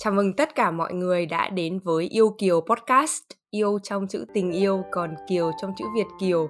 Chào mừng tất cả mọi người đã đến với Yêu Kiều Podcast. Yêu trong chữ tình yêu, còn Kiều trong chữ Việt Kiều.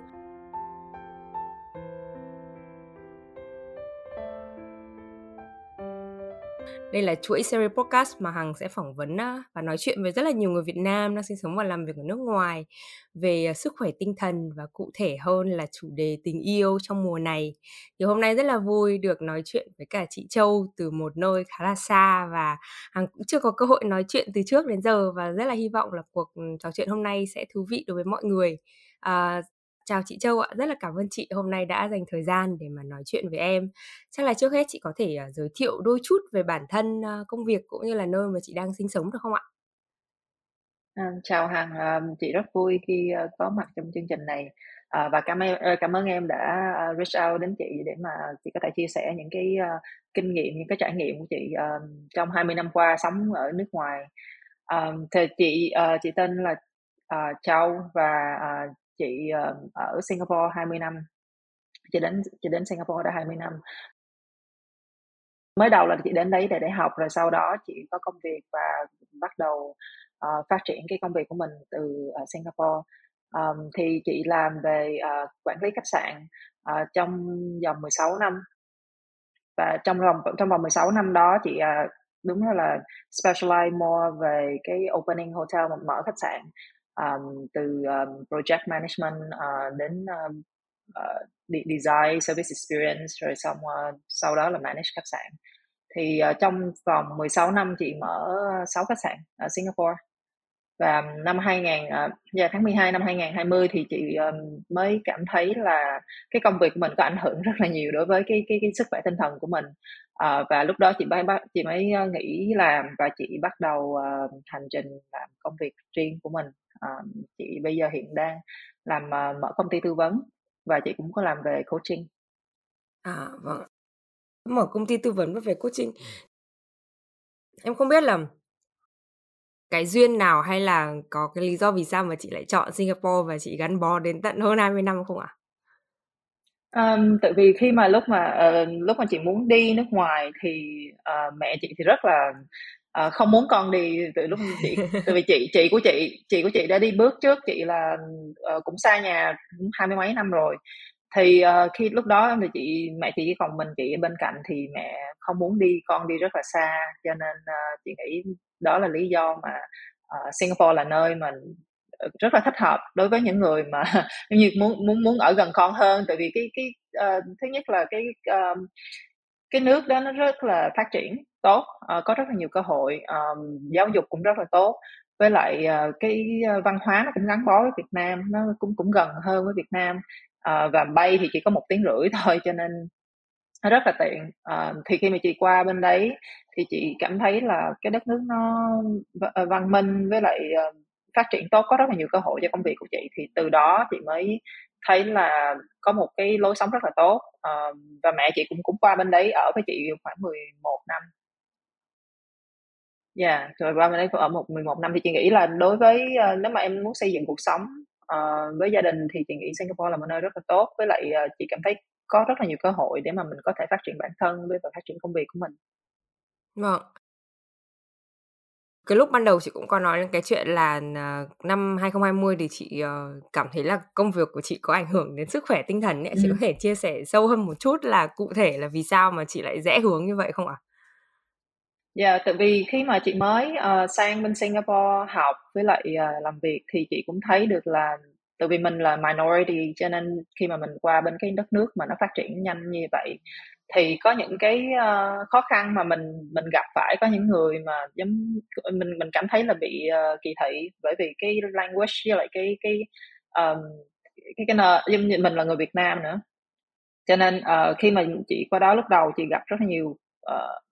Đây là chuỗi series podcast mà Hằng sẽ phỏng vấn và nói chuyện với rất là nhiều người Việt Nam đang sinh sống và làm việc ở nước ngoài về à, sức khỏe tinh thần và cụ thể hơn là chủ đề tình yêu trong mùa này. Thì hôm nay rất là vui được nói chuyện với cả chị Châu từ một nơi khá là xa và Hằng cũng chưa có cơ hội nói chuyện từ trước đến giờ và rất là hy vọng là cuộc ừ, trò chuyện hôm nay sẽ thú vị đối với mọi người. À, Chào chị Châu ạ, rất là cảm ơn chị hôm nay đã dành thời gian để mà nói chuyện với em. Chắc là trước hết chị có thể uh, giới thiệu đôi chút về bản thân uh, công việc cũng như là nơi mà chị đang sinh sống được không ạ? À, chào Hằng, à, chị rất vui khi có mặt trong chương trình này à, và cảm ơn cảm ơn em đã reach out đến chị để mà chị có thể chia sẻ những cái kinh nghiệm, những cái trải nghiệm của chị uh, trong 20 năm qua sống ở nước ngoài. Thì chị chị tên là Châu và chị uh, ở Singapore 20 năm. Chị đến chị đến Singapore đã 20 năm. Mới đầu là chị đến đấy để để học rồi sau đó chị có công việc và bắt đầu uh, phát triển cái công việc của mình từ uh, Singapore. Um, thì chị làm về uh, quản lý khách sạn uh, trong vòng 16 năm. Và trong vòng trong vòng 16 năm đó chị uh, đúng là specialize more về cái opening hotel mở khách sạn um, từ um, project management uh, đến um, uh, design service experience rồi xong uh, sau đó là manage khách sạn. Thì uh, trong vòng 16 năm chị mở 6 khách sạn ở Singapore. Và năm 2000 uh, yeah, tháng 12 năm 2020 thì chị um, mới cảm thấy là cái công việc của mình có ảnh hưởng rất là nhiều đối với cái cái cái sức khỏe tinh thần của mình. Uh, và lúc đó chị mới bắt chị mới nghĩ làm và chị bắt đầu uh, hành trình làm công việc riêng của mình chị bây giờ hiện đang làm uh, mở công ty tư vấn và chị cũng có làm về coaching. À vâng mở công ty tư vấn về coaching. Em không biết là cái duyên nào hay là có cái lý do vì sao mà chị lại chọn Singapore và chị gắn bó đến tận hơn 20 năm không ạ? Um, tại vì khi mà lúc mà uh, lúc mà chị muốn đi nước ngoài thì uh, mẹ chị thì rất là uh, không muốn con đi từ lúc chị tại vì chị chị của chị chị của chị đã đi bước trước chị là uh, cũng xa nhà hai mươi mấy năm rồi. Thì uh, khi lúc đó thì chị mẹ chị chỉ còn mình chị bên cạnh thì mẹ không muốn đi con đi rất là xa. Cho nên uh, chị nghĩ đó là lý do mà uh, Singapore là nơi mà rất là thích hợp đối với những người mà như muốn muốn muốn ở gần con hơn. Tại vì cái cái uh, thứ nhất là cái uh, cái nước đó nó rất là phát triển tốt uh, có rất là nhiều cơ hội um, giáo dục cũng rất là tốt. Với lại uh, cái văn hóa nó cũng gắn bó với Việt Nam nó cũng cũng gần hơn với Việt Nam. Uh, và bay thì chỉ có một tiếng rưỡi thôi cho nên nó rất là tiện. Uh, thì khi mà chị qua bên đấy thì chị cảm thấy là cái đất nước nó văn minh với lại uh, phát triển tốt có rất là nhiều cơ hội cho công việc của chị. Thì từ đó chị mới thấy là có một cái lối sống rất là tốt. Uh, và mẹ chị cũng cũng qua bên đấy ở với chị khoảng 11 năm yeah, rồi bên đấy ở một 11 năm thì chị nghĩ là đối với uh, nếu mà em muốn xây dựng cuộc sống uh, với gia đình thì chị nghĩ Singapore là một nơi rất là tốt với lại uh, chị cảm thấy có rất là nhiều cơ hội để mà mình có thể phát triển bản thân với và phát triển công việc của mình. Vâng, cái lúc ban đầu chị cũng có nói đến cái chuyện là uh, năm 2020 thì chị uh, cảm thấy là công việc của chị có ảnh hưởng đến sức khỏe tinh thần ấy. Chị có thể chia sẻ sâu hơn một chút là cụ thể là vì sao mà chị lại rẽ hướng như vậy không ạ? Dạ, yeah, tại vì khi mà chị mới uh, sang bên Singapore học với lại uh, làm việc thì chị cũng thấy được là tại vì mình là minority cho nên khi mà mình qua bên cái đất nước mà nó phát triển nhanh như vậy thì có những cái uh, khó khăn mà mình mình gặp phải có những người mà giống mình mình cảm thấy là bị uh, kỳ thị bởi vì cái language với lại cái cái um, cái cái nơi giống như mình là người Việt Nam nữa. Cho nên uh, khi mà chị qua đó lúc đầu chị gặp rất là nhiều uh,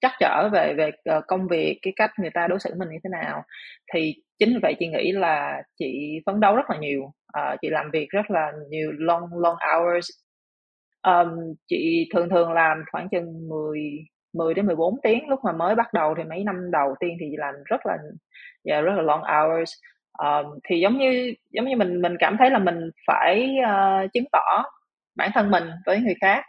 chắc trở về về ờ, công việc cái cách người ta đối xử mình như thế nào thì chính vì vậy chị nghĩ là chị phấn đấu rất là nhiều. Uh, chị làm việc rất là nhiều long long hours. Um, chị thường thường làm khoảng chừng 10 10 đến 14 tiếng. Lúc mà mới bắt đầu thì mấy năm đầu tiên thì làm rất là yeah, rất là long hours. Um, thì giống như giống như mình mình cảm thấy là mình phải uh, chứng tỏ bản thân mình với người khác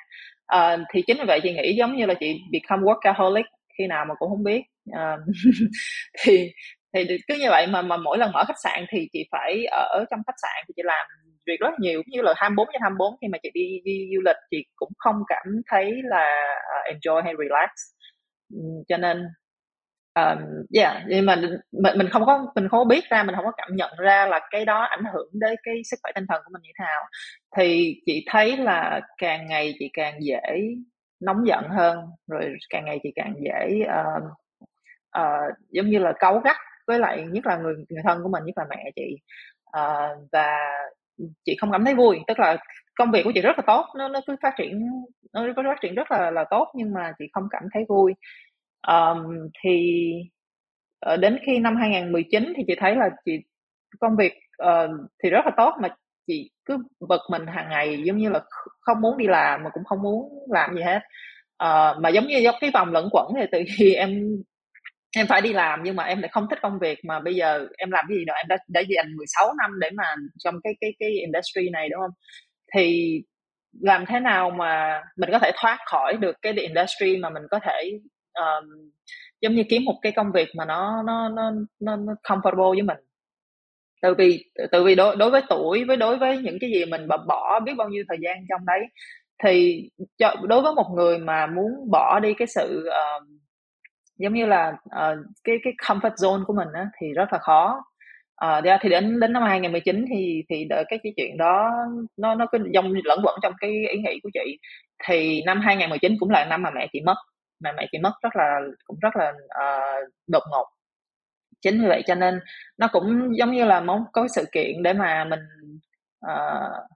uh, thì chính vì vậy chị nghĩ giống như là chị become workaholic khi nào mà cũng không biết. Uh, thì thì cứ như vậy mà mà mỗi lần mở khách sạn thì chị phải ở trong khách sạn thì chị làm việc rất nhiều như là 24 trên 24 khi mà chị đi đi du lịch chị cũng không cảm thấy là ờ, enjoy hay relax. Cho nên um, yeah nhưng mà mình mình không có mình không có biết ra mình không có cảm nhận ra là cái đó ảnh hưởng đến cái sức khỏe tinh thần của mình như thế nào. Thì chị thấy là càng ngày chị càng dễ nóng giận hơn rồi càng ngày chị càng dễ uh, uh, giống như là cáu gắt với lại nhất là người người thân của mình nhất là mẹ chị. Uh, và chị không cảm thấy vui tức là công việc của chị rất là tốt nó nó cứ phát triển nó cứ phát triển rất là là tốt nhưng mà chị không cảm thấy vui um, thì uh, đến khi năm 2019 thì chị thấy là chị công việc uh, thì rất là tốt mà chị cứ bực mình hàng ngày giống như là không muốn đi làm mà cũng không muốn làm gì hết. Uh, mà giống như giống cái vòng lẫn quẩn thì từ khi em em phải đi làm nhưng mà em lại không thích công việc mà bây giờ em làm cái gì nữa em đã đã dành 16 năm để mà trong cái cái cái industry này đúng không? Thì làm thế nào mà mình có thể thoát khỏi được cái industry mà mình có thể um, giống như kiếm một cái công việc mà nó nó nó nó, nó comfortable với mình. Từ vì từ vì đối, đối với tuổi với đối với những cái gì mình bỏ biết bao nhiêu thời gian trong đấy thì cho, đối với một người mà muốn bỏ đi cái sự uh, giống như là uh, cái cái comfort zone của mình á, thì rất là khó. Uh, thì đến đến năm 2019 thì thì đợi cái cái chuyện đó nó nó cứ dông lẫn quẩn trong cái ý nghĩ của chị. Thì năm 2019 cũng là năm mà mẹ chị mất mà mẹ chị mất rất là cũng rất là uh, đột ngột. Chính vì vậy cho nên nó cũng giống như là muốn có sự kiện để mà mình uh,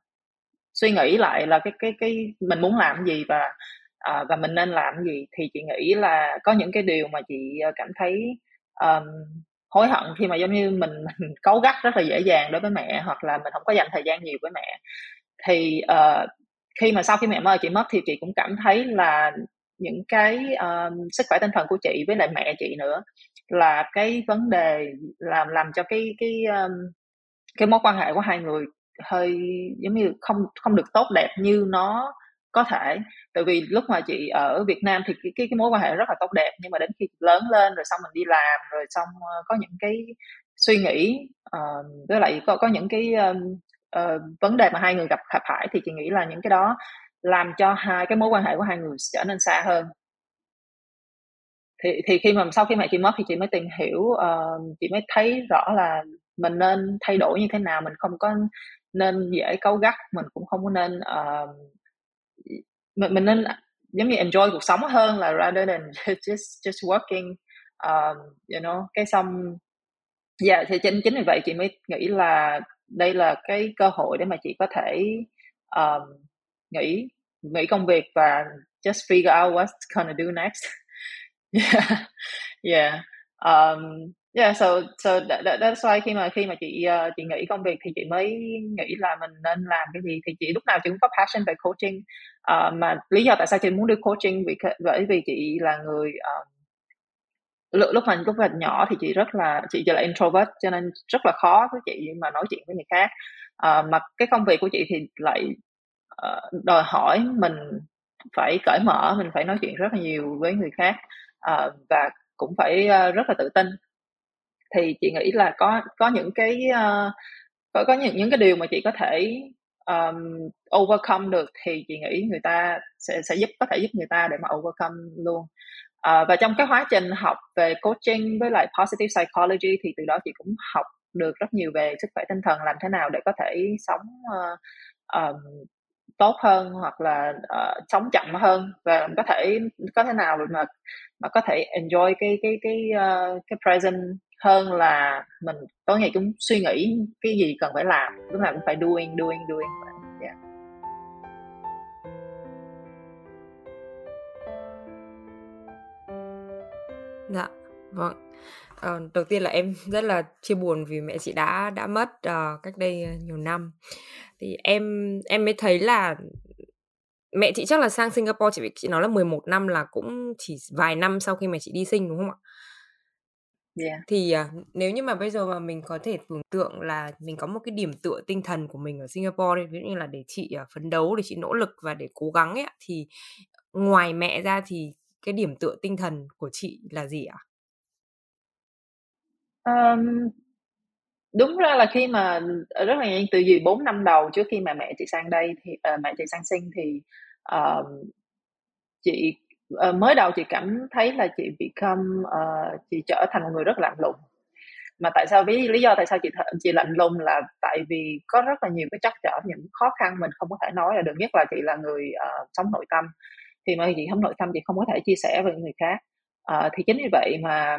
suy nghĩ lại là cái cái cái mình muốn làm gì và uh, và mình nên làm gì. Thì chị nghĩ là có những cái điều mà chị cảm thấy um, hối hận khi mà giống như mình, mình cấu gắt rất là dễ dàng đối với mẹ hoặc là mình không có dành thời gian nhiều với mẹ. Thì uh, khi mà sau khi mẹ mơ chị mất thì chị cũng cảm thấy là những cái um, sức khỏe tinh thần của chị với lại mẹ chị nữa là cái vấn đề làm làm cho cái cái um, cái mối quan hệ của hai người hơi giống như không không được tốt đẹp như nó có thể. Tại vì lúc mà chị ở Việt Nam thì cái cái, cái mối quan hệ rất là tốt đẹp nhưng mà đến khi lớn lên rồi xong mình đi làm rồi xong uh, có những cái suy nghĩ uh, với lại có có những cái um, uh, vấn đề mà hai người gặp gặp phải thì chị nghĩ là những cái đó làm cho hai cái mối quan hệ của hai người trở nên xa hơn. Thì thì khi mà sau khi mẹ chị mất thì chị mới tìm hiểu uh, chị mới thấy rõ là mình nên thay đổi như thế nào mình không có nên dễ cấu gắt mình cũng không có nên ờ, uh, mình mình nên giống như enjoy cuộc sống hơn là rather than just just working um, you know. Cái xong dạ yeah, thì chính chính vì vậy chị mới nghĩ là đây là cái cơ hội để mà chị có thể um, nghĩ nghĩ công việc và just figure out what's gonna do next. Yeah. Yeah. Um, yeah so so that, that, that's why khi mà khi mà chị uh, chị nghĩ công việc thì chị mới nghĩ là mình nên làm cái gì thì chị lúc nào chị cũng có passion về coaching. Uh, mà lý do tại sao chị muốn đi coaching vì bởi vì chị là người uh, lúc lúc mình lúc mình nhỏ thì chị rất là chị giờ là introvert cho nên rất là khó với chị mà nói chuyện với người khác. Uh, mà cái công việc của chị thì lại uh, đòi hỏi mình phải cởi mở mình phải nói chuyện rất là nhiều với người khác uh, và cũng phải uh, rất là tự tin. Thì chị nghĩ là có có những cái uh, có có những những cái điều mà chị có thể um, overcome được thì chị nghĩ người ta sẽ sẽ giúp có thể giúp người ta để mà overcome luôn. Uh, và trong cái quá trình học về coaching với lại positive psychology thì từ đó chị cũng học được rất nhiều về sức khỏe tinh thần làm thế nào để có thể sống uh, um, tốt hơn hoặc là uh, sống chậm hơn và có thể có thể nào mà mà có thể enjoy cái cái cái uh, cái present hơn là mình tối ngày chúng suy nghĩ cái gì cần phải làm lúc nào cũng phải doing doing doing yeah. dạ vâng ờ, đầu tiên là em rất là chia buồn vì mẹ chị đã đã mất uh, cách đây nhiều năm thì em em mới thấy là mẹ chị chắc là sang Singapore chị chị nói là 11 năm là cũng chỉ vài năm sau khi mẹ chị đi sinh đúng không ạ? Yeah. Thì à, nếu như mà bây giờ mà mình có thể tưởng tượng là mình có một cái điểm tựa tinh thần của mình ở Singapore ví dụ như là để chị à, phấn đấu, để chị nỗ lực và để cố gắng ấy thì ngoài mẹ ra thì cái điểm tựa tinh thần của chị là gì ạ? Um, đúng ra là khi mà ờ, rất là từ gì 4 năm đầu trước khi mà mẹ chị sang đây thì uh, mẹ chị sang sinh thì uh, chị uh, mới đầu chị cảm thấy là chị become uh, chị trở thành một người rất lạnh lùng. Mà tại sao ví lý do tại sao chị chị lạnh lùng là tại vì có rất là nhiều cái trắc trở những khó khăn mình không có thể nói là được. Nhất là chị là người uh, sống nội tâm. Thì mà chị không nội tâm chị không có thể chia sẻ với người khác. Uh, thì chính vì vậy mà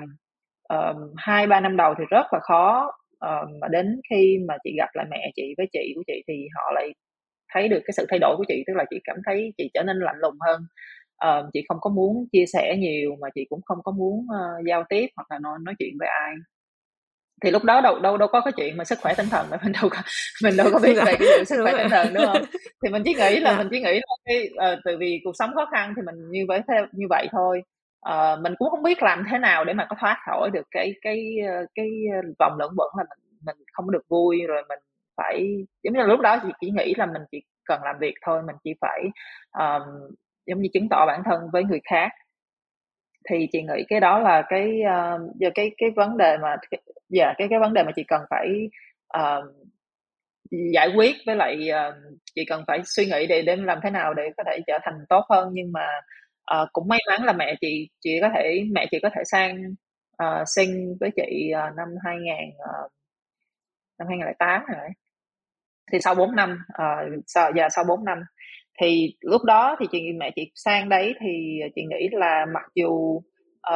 hai uh, ba năm đầu thì rất là khó. Uh, mà đến khi mà chị gặp lại mẹ chị với chị của chị thì họ lại thấy được cái sự thay đổi của chị tức là chị cảm thấy chị trở nên lạnh lùng hơn. Uh, chị không có muốn chia sẻ nhiều mà chị cũng không có muốn uh, giao tiếp hoặc là nói nói chuyện với ai. Thì lúc đó đâu đâu đâu có cái chuyện mà sức khỏe tinh thần mà mình đâu có mình đâu có biết về cái chuyện sức khỏe tinh thần đúng không? Thì mình chỉ nghĩ là dạ. mình chỉ nghĩ là cái uh, từ vì cuộc sống khó khăn thì mình như vậy theo như vậy thôi uh, mình cũng không biết làm thế nào để mà có thoát khỏi được cái cái ờ, cái ờ, vòng luẩn quẩn là mình mình không được vui rồi mình phải giống như là lúc đó chị chỉ nghĩ là mình chỉ cần làm việc thôi mình chỉ phải um, giống như chứng tỏ bản thân với người khác. Thì chị nghĩ cái đó là cái uh, giờ cái cái vấn đề mà dạ yeah, cái cái vấn đề mà chị cần phải uh, giải quyết với lại uh, chị cần phải suy nghĩ để để làm thế nào để có thể trở thành tốt hơn. Nhưng mà uh, cũng may mắn là mẹ chị chị có thể mẹ chị có thể sang uh, sinh với chị uh, năm 2000 uh, năm 2008 rồi thì sau 4 năm uh, sau giờ sau 4 năm. Thì lúc đó thì chị mẹ chị sang đấy thì chị nghĩ là mặc dù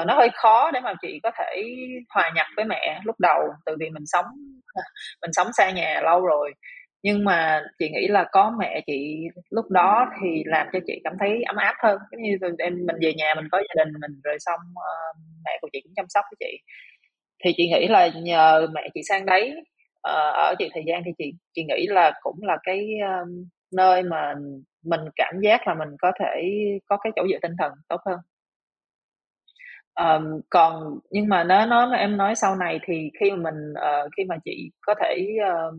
uh, nó hơi khó để mà chị có thể hòa nhập với mẹ lúc đầu từ vì mình sống mình sống xa nhà lâu rồi nhưng mà chị nghĩ là có mẹ chị lúc đó thì làm cho chị cảm thấy ấm áp hơn. Giống như em mình về nhà mình có gia đình mình rồi xong uh, mẹ của chị cũng chăm sóc cho chị. Thì chị nghĩ là nhờ mẹ chị sang đấy uh, ở chị thời gian thì chị chị nghĩ là cũng là cái uh, nơi mà mình cảm giác là mình có thể có cái chỗ dựa tinh thần tốt hơn. Um, còn nhưng mà nó nó em nói sau này thì khi mà mình uh, khi mà chị có thể uh,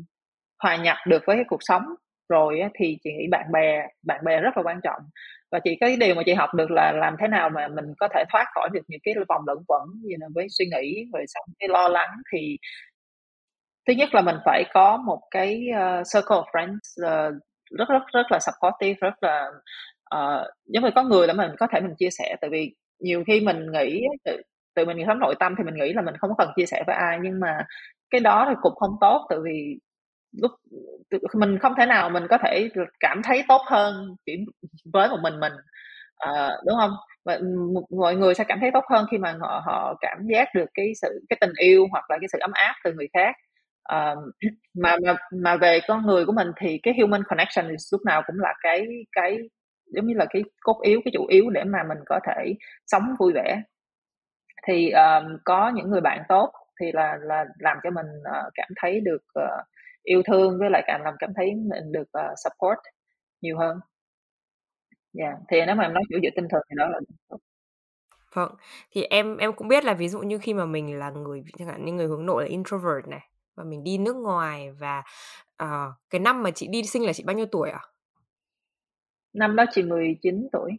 hòa nhập được với cái cuộc sống. Rồi thì chị nghĩ bạn bè bạn bè rất là quan trọng. Và chị cái điều mà chị học được là làm thế nào mà mình có thể thoát khỏi được những cái vòng lẩn quẩn như là với suy nghĩ rồi xong cái lo lắng thì thứ nhất là mình phải có một cái uh, circle of friends uh, rất rất rất là supportive rất là uh, giống như có người để mình có thể mình chia sẻ. Tại vì nhiều khi mình nghĩ tự, tự mình sống nội tâm thì mình nghĩ là mình không cần chia sẻ với ai nhưng mà cái đó thì cũng không tốt. Tại vì lúc mình không thể nào mình có thể cảm thấy tốt hơn chỉ với một mình mình uh, đúng không? Và ừ, mọi người sẽ cảm thấy tốt hơn khi mà họ họ cảm giác được cái sự cái tình yêu hoặc là cái sự ấm áp từ người khác. Uh, mà mà mà về con người của mình thì cái human connection lúc nào cũng là cái cái giống như là cái cốt yếu cái chủ yếu để mà mình có thể sống vui vẻ. Thì um, có những người bạn tốt thì là là làm cho mình uh, cảm thấy được uh, yêu thương với lại cảm làm cảm thấy mình được uh, support nhiều hơn. Yeah, thì nếu mà em nói chủ dựa tinh thần thì đó là Vâng, thì em em cũng biết là ví dụ như khi mà mình là người chẳng hạn như người hướng nội là introvert này và mình đi nước ngoài và uh, cái năm mà chị đi sinh là chị bao nhiêu tuổi ạ? À? Năm đó chị 19 tuổi.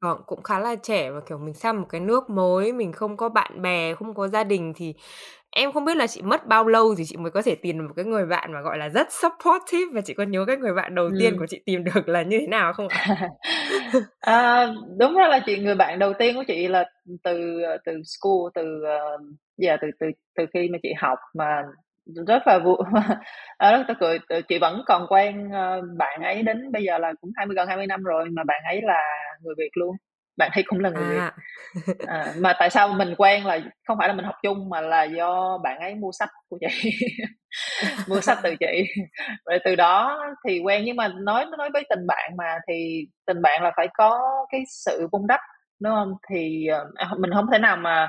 Vâng, cũng khá là trẻ và, kiểu, mình sang một cái nước mới, mình không có bạn bè, không có gia đình thì em không biết là chị mất bao lâu thì chị mới có thể tìm được một cái người bạn mà, gọi là, rất supportive. Và chị có nhớ cái người bạn đầu tiên của chị tìm được là như thế nào không ạ? À, đúng ra là chị người bạn đầu tiên của chị là từ, ờ, từ school, từ, ờ, yeah, từ từ từ khi mà chị học mà rất là vui à, rất tôi cười. Chị vẫn còn quen uh, bạn ấy đến bây giờ là cũng 20 gần 20 năm rồi mà bạn ấy là người Việt luôn bạn ấy cũng là người à. Việt à, mà tại sao mình quen là không phải là mình học chung mà là do bạn ấy mua sách của chị. Mua sách từ chị. Rồi từ đó thì quen nhưng mà nói nói với tình bạn mà thì tình bạn là phải có cái sự vun đắp đúng không? Thì uh, mình không thể nào mà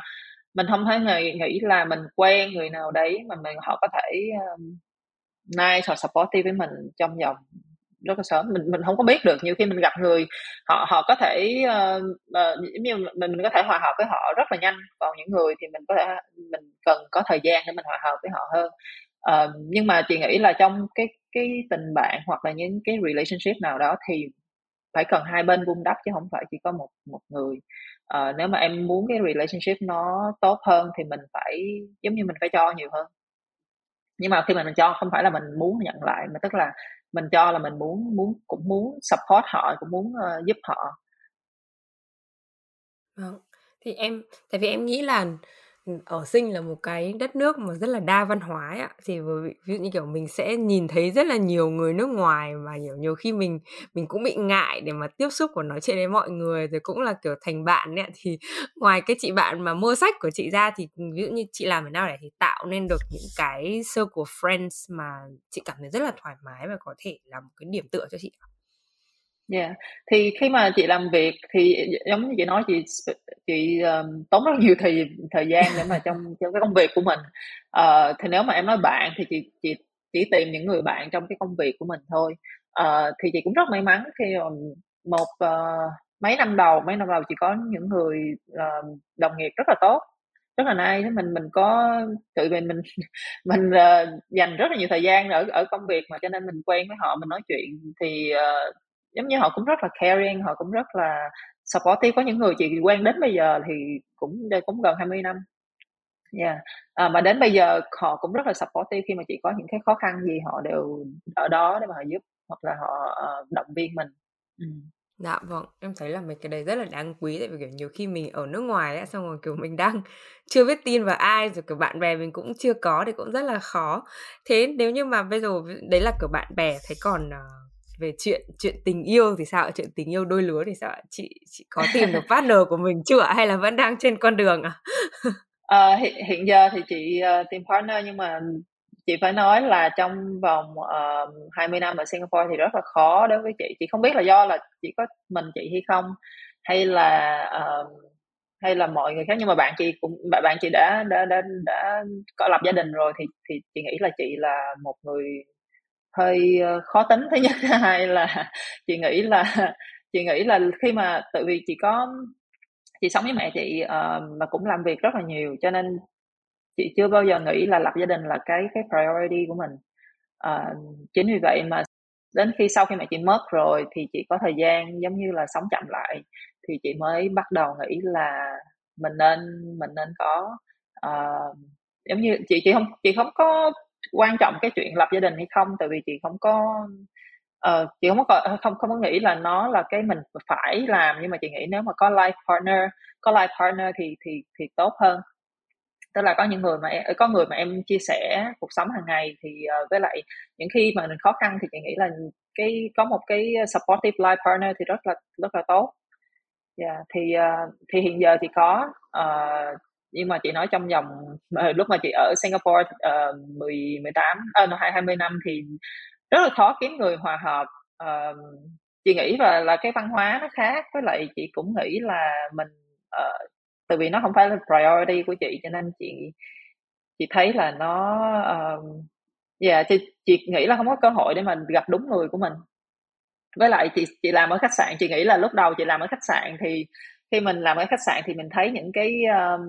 mình không thấy nghĩ, nghĩ là mình quen người nào đấy mà mình họ có thể um, nice hoặc supportive với mình trong vòng rất là sớm. Mình mình không có biết được nhiều khi mình gặp người họ họ có thể uh, uh, như mình mình có thể hòa hợp với họ rất là nhanh. Còn những người thì mình có thể mình cần có thời gian để mình hòa hợp với họ hơn. Uh, nhưng mà chị nghĩ là trong cái cái tình bạn hoặc là những cái relationship nào đó thì phải cần hai bên vun đắp chứ không phải chỉ có một một người. Uh, nếu mà em muốn cái relationship nó tốt hơn thì mình phải giống như mình phải cho nhiều hơn. Nhưng mà khi mà mình cho không phải là mình muốn nhận lại mà tức là mình cho là mình muốn muốn cũng muốn support họ cũng muốn uh, giúp họ. Vâng. Thì em tại vì em nghĩ là ở Sinh là một cái đất nước mà rất là đa văn hóa ạ. Thì ví dụ như, kiểu, mình sẽ nhìn thấy rất là nhiều người nước ngoài mà nhiều nhiều khi mình mình cũng bị ngại để mà tiếp xúc và nói chuyện với mọi người, rồi cũng là, kiểu, thành bạn ấy Thì ngoài cái chị bạn mà mua sách của chị ra thì, ví dụ như chị làm thế nào để thì tạo nên được những cái circle friends mà chị cảm thấy rất là thoải mái và có thể là một cái điểm tựa cho chị Yeah. Thì khi mà chị làm việc thì giống như chị nói chị chị um, tốn rất nhiều thời thời gian để mà trong trong cái công việc của mình. Uh, thì nếu mà em nói bạn thì chị chị chỉ tìm những người bạn trong cái công việc của mình thôi. Uh, thì chị cũng rất may mắn khi một uh, mấy năm đầu mấy năm đầu chị có những người uh, đồng nghiệp rất là tốt rất là nice mình mình có tự mình mình mình uh, dành rất là nhiều thời gian ở ở công việc mà cho nên mình quen với họ mình nói chuyện thì uh, giống như họ cũng rất là caring họ cũng rất là supportive có những người chị quen đến bây giờ thì cũng đây cũng gần 20 năm yeah. à, mà đến bây giờ họ cũng rất là supportive khi mà chị có những cái khó khăn gì họ đều ở đó để mà họ giúp hoặc là họ uh, động viên mình ừ. Dạ vâng, em thấy là mấy cái đấy rất là đáng quý tại vì kiểu nhiều khi mình ở nước ngoài ấy, xong rồi kiểu mình đang chưa biết tin vào ai rồi kiểu bạn bè mình cũng chưa có thì cũng rất là khó. Thế nếu như mà bây giờ đấy là kiểu bạn bè thế còn uh, về chuyện chuyện tình yêu thì sao chuyện tình yêu đôi lứa thì sao chị chị có tìm được partner của mình chưa hay là vẫn đang trên con đường à à hiện, hiện giờ thì chị uh, tìm partner nhưng mà chị phải nói là trong vòng uh, 20 năm ở Singapore thì rất là khó đối với chị. Chị không biết là do là chỉ có mình chị hay không hay là uh, hay là mọi người khác. Nhưng mà bạn chị cũng bạn bạn chị đã đã đã đã có lập gia đình rồi thì thì chị nghĩ là chị là một người hơi ờ, khó tính. Thứ nhất thứ hai là chị nghĩ là chị nghĩ là khi mà tại vì chị có chị sống với mẹ chị uh, mà cũng làm việc rất là nhiều cho nên chị chưa bao giờ nghĩ là lập gia đình là cái cái priority của mình. Uh, chính vì vậy mà đến khi sau khi mẹ chị mất rồi thì chị có thời gian giống như là sống chậm lại thì chị mới bắt đầu nghĩ là mình nên mình nên có uh, giống như chị chị không chị không có quan trọng cái chuyện lập gia đình hay không? Tại vì chị không có uh, chị không có không không có nghĩ là nó là cái mình phải làm nhưng mà chị nghĩ nếu mà có life partner có life partner thì thì thì tốt hơn. Tức là có những người mà em, có người mà em chia sẻ cuộc sống hàng ngày thì uh, với lại những khi mà mình khó khăn thì chị nghĩ là cái có một cái supportive life partner thì rất là rất là tốt. Yeah, thì uh, thì hiện giờ thì có uh, nhưng mà chị nói trong vòng ờ, lúc mà chị ở Singapore uh, 10 18 uh, 20 năm thì rất là khó kiếm người hòa hợp. Uh, chị nghĩ là là cái văn hóa nó khác. Với lại chị cũng nghĩ là mình uh, tại vì nó không phải là priority của chị cho nên chị chị thấy là nó uh, yeah, chị, chị nghĩ là không có cơ hội để mình gặp đúng người của mình. Với lại chị chị làm ở khách sạn chị nghĩ là lúc đầu chị làm ở khách sạn thì khi mình làm ở khách sạn thì mình thấy những cái um,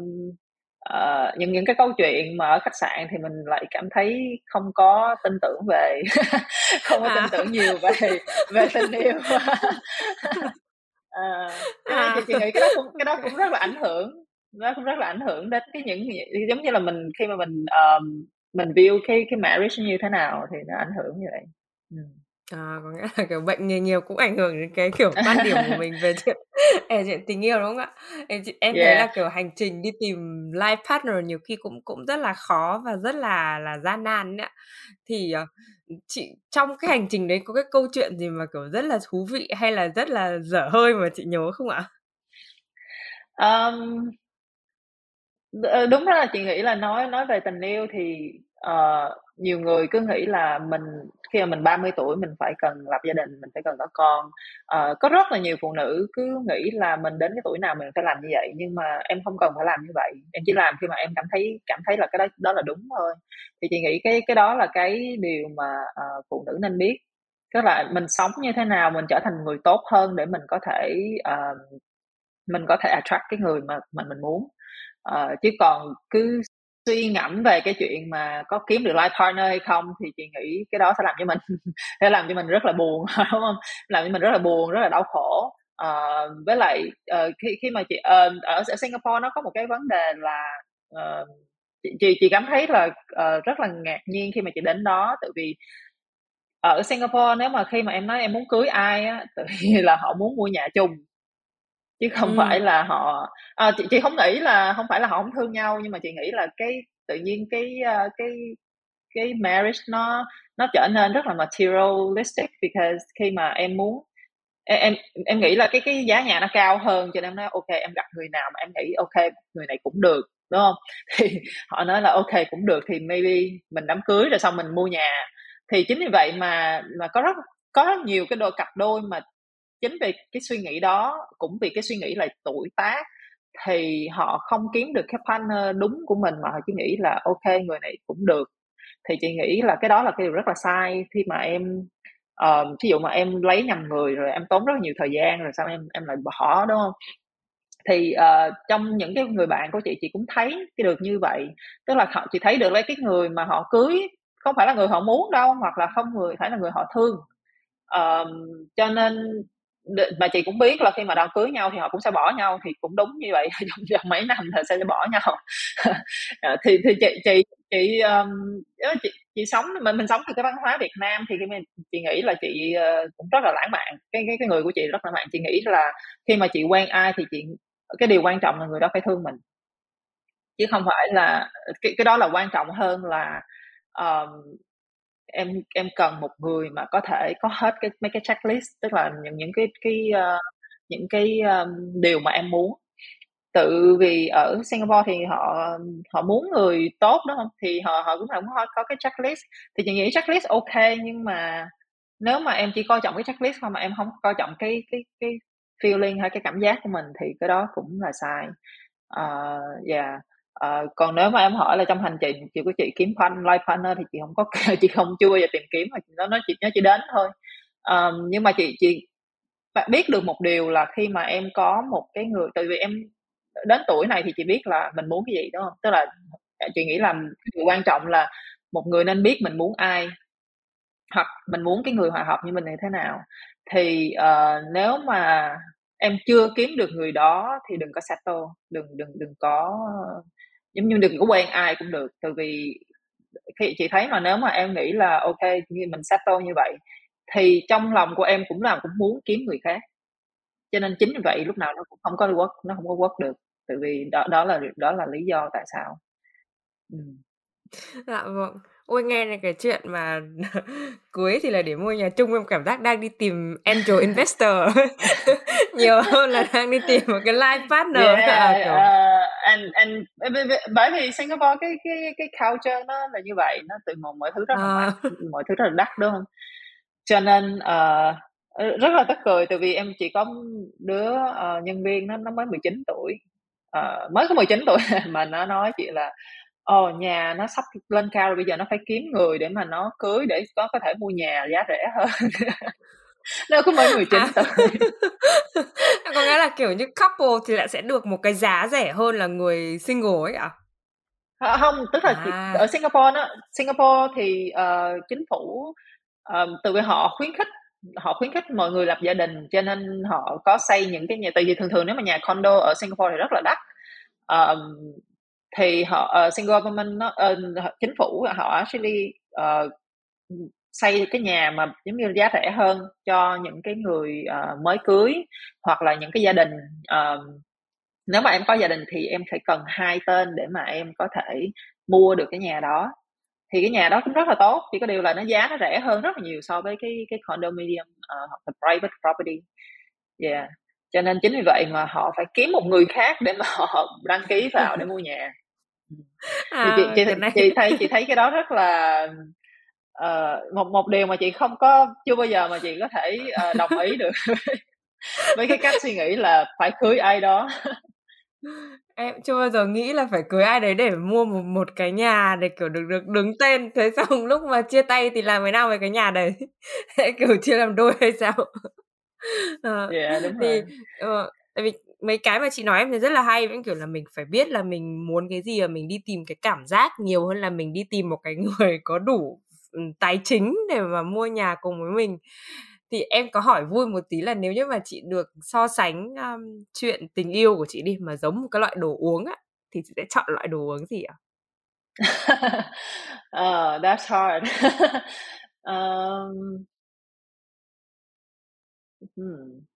uh, những những cái câu chuyện mà ở khách sạn thì mình lại cảm thấy không có tin tưởng về không có à. tin tưởng nhiều về về tình yêu à, à. Chị, chị nghĩ cái đó cũng cái đó cũng rất là ảnh hưởng nó cũng rất là ảnh hưởng đến cái những giống như là mình khi mà mình um, mình view cái cái marriage như thế nào thì nó ảnh hưởng như vậy ừ. À, có nghĩa là, kiểu, bệnh nghề nghiệp cũng ảnh hưởng đến cái, kiểu, quan điểm của mình về chuyện về chuyện tình yêu, đúng không ạ? Em em thấy là, kiểu, hành trình đi tìm life partner nhiều khi cũng cũng rất là khó và rất là là gian nan ấy ạ. Thì, ờ, chị trong cái hành trình đấy có cái câu chuyện gì mà, kiểu, rất là thú vị hay là rất là dở hơi mà chị nhớ không ạ? Ờm. Ờ, đúng là chị nghĩ là nói nói về tình yêu thì, ờ, nhiều người cứ nghĩ là mình khi mà mình 30 tuổi mình phải cần lập gia đình, mình phải cần có con. uh, có rất là nhiều phụ nữ cứ nghĩ là mình đến cái tuổi nào mình phải làm như vậy, nhưng mà em không cần phải làm như vậy, em chỉ làm khi mà em cảm thấy cảm thấy là cái đó đó là đúng thôi. Thì chị nghĩ cái cái đó là cái điều mà, uh, phụ nữ nên biết, tức là mình sống như thế nào, mình trở thành người tốt hơn để mình có thể, uh, mình có thể attract cái người mà mà mình muốn. uh, chứ còn cứ suy ngẫm về cái chuyện mà có kiếm được life partner hay không thì chị nghĩ cái đó sẽ làm cho mình sẽ làm cho mình rất là buồn đúng không? Làm cho mình rất là buồn rất là đau khổ. Uh, với lại uh, khi khi mà chị uh, ở, ở Singapore nó có một cái vấn đề là uh, chị, chị chị cảm thấy là uh, rất là ngạc nhiên khi mà chị đến đó tại vì ở Singapore nếu mà khi mà em nói em muốn cưới ai á tự nhiên là họ muốn mua nhà chung chứ không ừ. phải là họ à, chị, chị không nghĩ là không phải là họ không thương nhau nhưng mà chị nghĩ là cái tự nhiên cái uh, cái cái marriage nó nó trở nên rất là materialistic because khi mà em muốn em em nghĩ là cái cái giá nhà nó cao hơn cho nên em nói ok em gặp người nào mà em nghĩ ok người này cũng được đúng không thì họ nói là ok cũng được thì maybe mình đám cưới rồi xong mình mua nhà thì chính vì vậy mà mà có rất có rất nhiều cái đôi cặp đôi mà chính vì cái suy nghĩ đó cũng vì cái suy nghĩ là tuổi tác thì họ không kiếm được cái partner đúng của mình mà họ chỉ nghĩ là ok người này cũng được. Thì chị nghĩ là cái đó là cái điều rất là sai khi mà em uh, ví dụ mà em lấy nhầm người rồi em tốn rất là nhiều thời gian rồi sao em em lại bỏ đúng không? Thì uh, trong những cái người bạn của chị chị cũng thấy cái được như vậy. Tức là họ chị thấy được lấy cái người mà họ cưới không phải là người họ muốn đâu hoặc là không người phải là người họ thương. Uh, cho nên mà chị cũng biết là khi mà đào cưới nhau thì họ cũng sẽ bỏ nhau thì cũng đúng như vậy. Trong vòng mấy năm thì sẽ bỏ nhau. Ờ, thì thì chị chị chị um, chị, chị sống mình mình sống từ cái văn hóa Việt Nam thì mình chị nghĩ là chị uh, cũng rất là lãng mạn. Cái cái cái người của chị rất là lãng chị nghĩ là khi mà chị quen ai thì chị cái điều quan trọng là người đó phải thương mình. Chứ không phải là cái cái đó là quan trọng hơn là um, em em cần một người mà có thể có hết cái mấy cái checklist tức là những những cái cái uh, những cái um, điều mà em muốn. Tự vì ở Singapore thì họ họ muốn người tốt đúng không? Thì họ họ cũng không có, có cái checklist. Thì chị nghĩ checklist ok nhưng mà nếu mà em chỉ coi trọng cái checklist thôi mà em không coi trọng cái cái cái feeling hay cái cảm giác của mình thì cái đó cũng là sai. Uh, yeah. Ờ, còn nếu mà em hỏi là trong hành trình chị của chị kiếm partner, life partner thì chị không có chị không chưa bao giờ tìm kiếm mà nó nó chỉ nó chỉ đến thôi. Um, nhưng mà chị chị biết được một điều là khi mà em có một cái người tại vì em đến tuổi này thì chị biết là mình muốn cái gì đúng không? Tức là chị nghĩ là điều quan trọng là một người nên biết mình muốn ai hoặc mình muốn cái người hòa hợp như mình như thế nào. Thì uh, nếu mà em chưa kiếm được người đó thì đừng có settle đừng đừng đừng có giống như đừng có quen ai cũng được. Tại vì khi chị thấy mà nếu mà em nghĩ là ok như mình settle như vậy thì trong lòng của em cũng là cũng muốn kiếm người khác. Cho nên chính vì vậy lúc nào nó cũng không có work nó không có work được. Tại vì đó đó là đó là lý do tại sao. Ừ. dạ vâng. Ôi nghe này cái chuyện mà cuối thì là để mua nhà chung em cảm giác đang đi tìm angel investor. Nhiều hơn là đang đi tìm một cái life partner. Yeah, à, uh, and, and, bởi vì Singapore cái cái cái culture nó là như vậy nó từ một mọi thứ rất là à. mắc mọi thứ rất là đắt đúng không cho nên uh, rất là tức cười từ vì em chỉ có đứa uh, nhân viên nó nó mới 19 tuổi uh, mới có 19 tuổi mà nó nói chị là ồ nhà nó sắp lên cao rồi bây giờ nó phải kiếm người để mà nó cưới để có có thể mua nhà giá rẻ hơn nó có mới 19 à. tuổi có nghĩa là kiểu như couple thì lại sẽ được một cái giá rẻ hơn là người single ấy ạ à? không tức là à. ở Singapore đó Singapore thì uh, chính phủ uh, từ vì họ khuyến khích họ khuyến khích mọi người lập gia đình cho nên họ có xây những cái nhà tại vì thường thường nếu mà nhà condo ở Singapore thì rất là đắt um, thì họ uh, Singapore government nó uh, chính phủ họ actually uh, xây cái nhà mà giống như giá rẻ hơn cho những cái người uh, mới cưới hoặc là những cái gia đình uh, nếu mà em có gia đình thì em phải cần hai tên để mà em có thể mua được cái nhà đó. Thì cái nhà đó cũng rất là tốt chỉ có điều là nó giá nó rẻ hơn rất là nhiều so với cái cái condominium uh, hoặc là private property. Yeah. Cho nên chính vì vậy mà họ phải kiếm một người khác để mà họ đăng ký vào để mua nhà. À, chị, chị, chị, chị thấy chị thấy cái đó rất là uh, một một điều mà chị không có chưa bao giờ mà chị có thể uh, đồng ý được với cái cách suy nghĩ là phải cưới ai đó. Em chưa bao giờ nghĩ là phải cưới ai đấy để mua một, một cái nhà để kiểu được được đứng tên. Thế xong lúc mà chia tay thì làm thế nào với cái nhà đấy? Kiểu chia làm đôi hay sao? À, yeah, đúng thì rồi. Uh, tại vì mấy cái mà chị nói em thấy rất là hay vẫn kiểu là mình phải biết là mình muốn cái gì và mình đi tìm cái cảm giác nhiều hơn là mình đi tìm một cái người có đủ Ừ, tài chính để mà mua nhà cùng với mình thì em có hỏi vui một tí là nếu như mà chị được so sánh um, chuyện tình yêu của chị đi mà giống một cái loại đồ uống á thì chị sẽ chọn loại đồ uống gì ạ? uh, that's hard. um, hmm.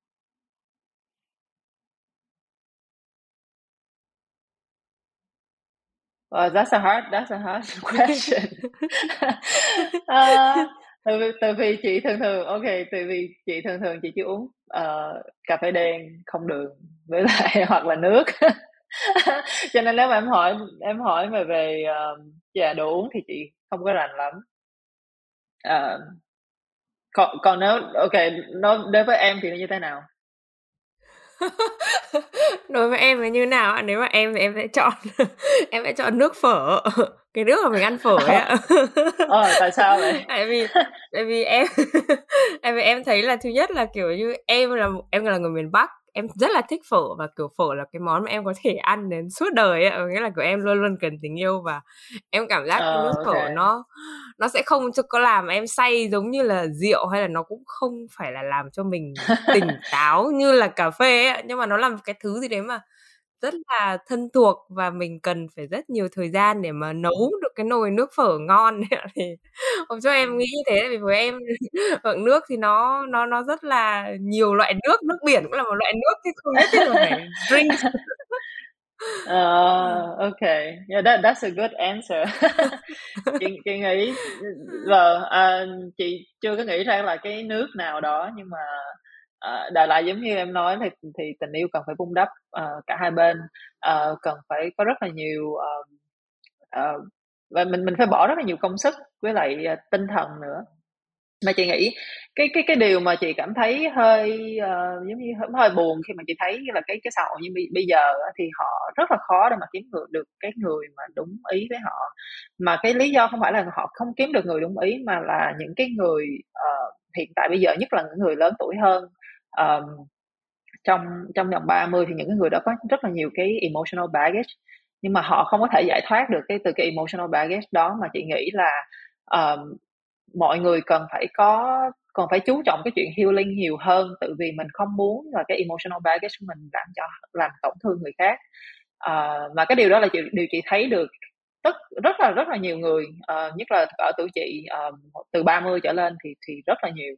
Well, that's a hard that's a hard question. uh, tại vì tại vì chị thường thường ok tại vì chị thường thường chị chỉ uống uh, cà phê đen không đường với lại hoặc là nước. Cho nên nếu mà em hỏi em hỏi về về uh, dạ đồ uống thì chị không có rành lắm. Uh, còn còn nếu ok nó đối với em thì nó như thế nào đối với em là như nào ạ? Nếu mà em thì em sẽ chọn em sẽ chọn nước phở. Cái nước mà mình ăn phở ấy ạ. Ờ tại sao vậy? Tại vì tại vì em tại vì em thấy là thứ nhất là kiểu như em là em là người miền bắc em rất là thích phở và kiểu phở là cái món mà em có thể ăn đến suốt đời ấy nghĩa là của em luôn luôn cần tình yêu và em cảm giác cái nước phở okay. nó nó sẽ không cho có làm em say giống như là rượu hay là nó cũng không phải là làm cho mình tỉnh táo như là cà phê ấy nhưng mà nó làm cái thứ gì đấy mà rất là thân thuộc và mình cần phải rất nhiều thời gian để mà nấu được cái nồi nước phở ngon. Thì không cho em nghĩ như thế vì với em hưởng nước thì nó nó nó rất là nhiều loại nước nước biển cũng là một loại nước chứ không nhất thiết là phải drink. Uh, okay yeah that that's a good answer. Chị, chị nghĩ vâng uh, chị chưa có nghĩ ra là cái nước nào đó nhưng mà Ờ, uh, đại loại giống như em nói thì thì tình yêu cần phải vun đắp uh, cả hai bên. Uh, cần phải có rất là nhiều uh, uh, và mình mình phải bỏ rất là nhiều công sức với lại uh, tinh thần nữa. Mà chị nghĩ cái cái cái điều mà chị cảm thấy hơi uh, giống như hơi buồn khi mà chị thấy là cái cái xã hội như bây, bây giờ thì họ rất là khó để mà kiếm được được cái người mà đúng ý với họ. Mà cái lý do không phải là họ không kiếm được người đúng ý mà là những cái người uh, hiện tại bây giờ nhất là những người lớn tuổi hơn um, trong trong vòng 30 thì những cái người đó có rất là nhiều cái emotional baggage nhưng mà họ không có thể giải thoát được cái từ cái emotional baggage đó mà chị nghĩ là um, mọi người cần phải có còn phải chú trọng cái chuyện healing nhiều hơn tự vì mình không muốn là cái emotional baggage của mình làm cho làm tổn thương người khác. Uh, mà cái điều đó là chị, điều chị thấy được rất rất là rất là nhiều người uh, nhất là ở tuổi chị uh, từ 30 trở lên thì thì rất là nhiều.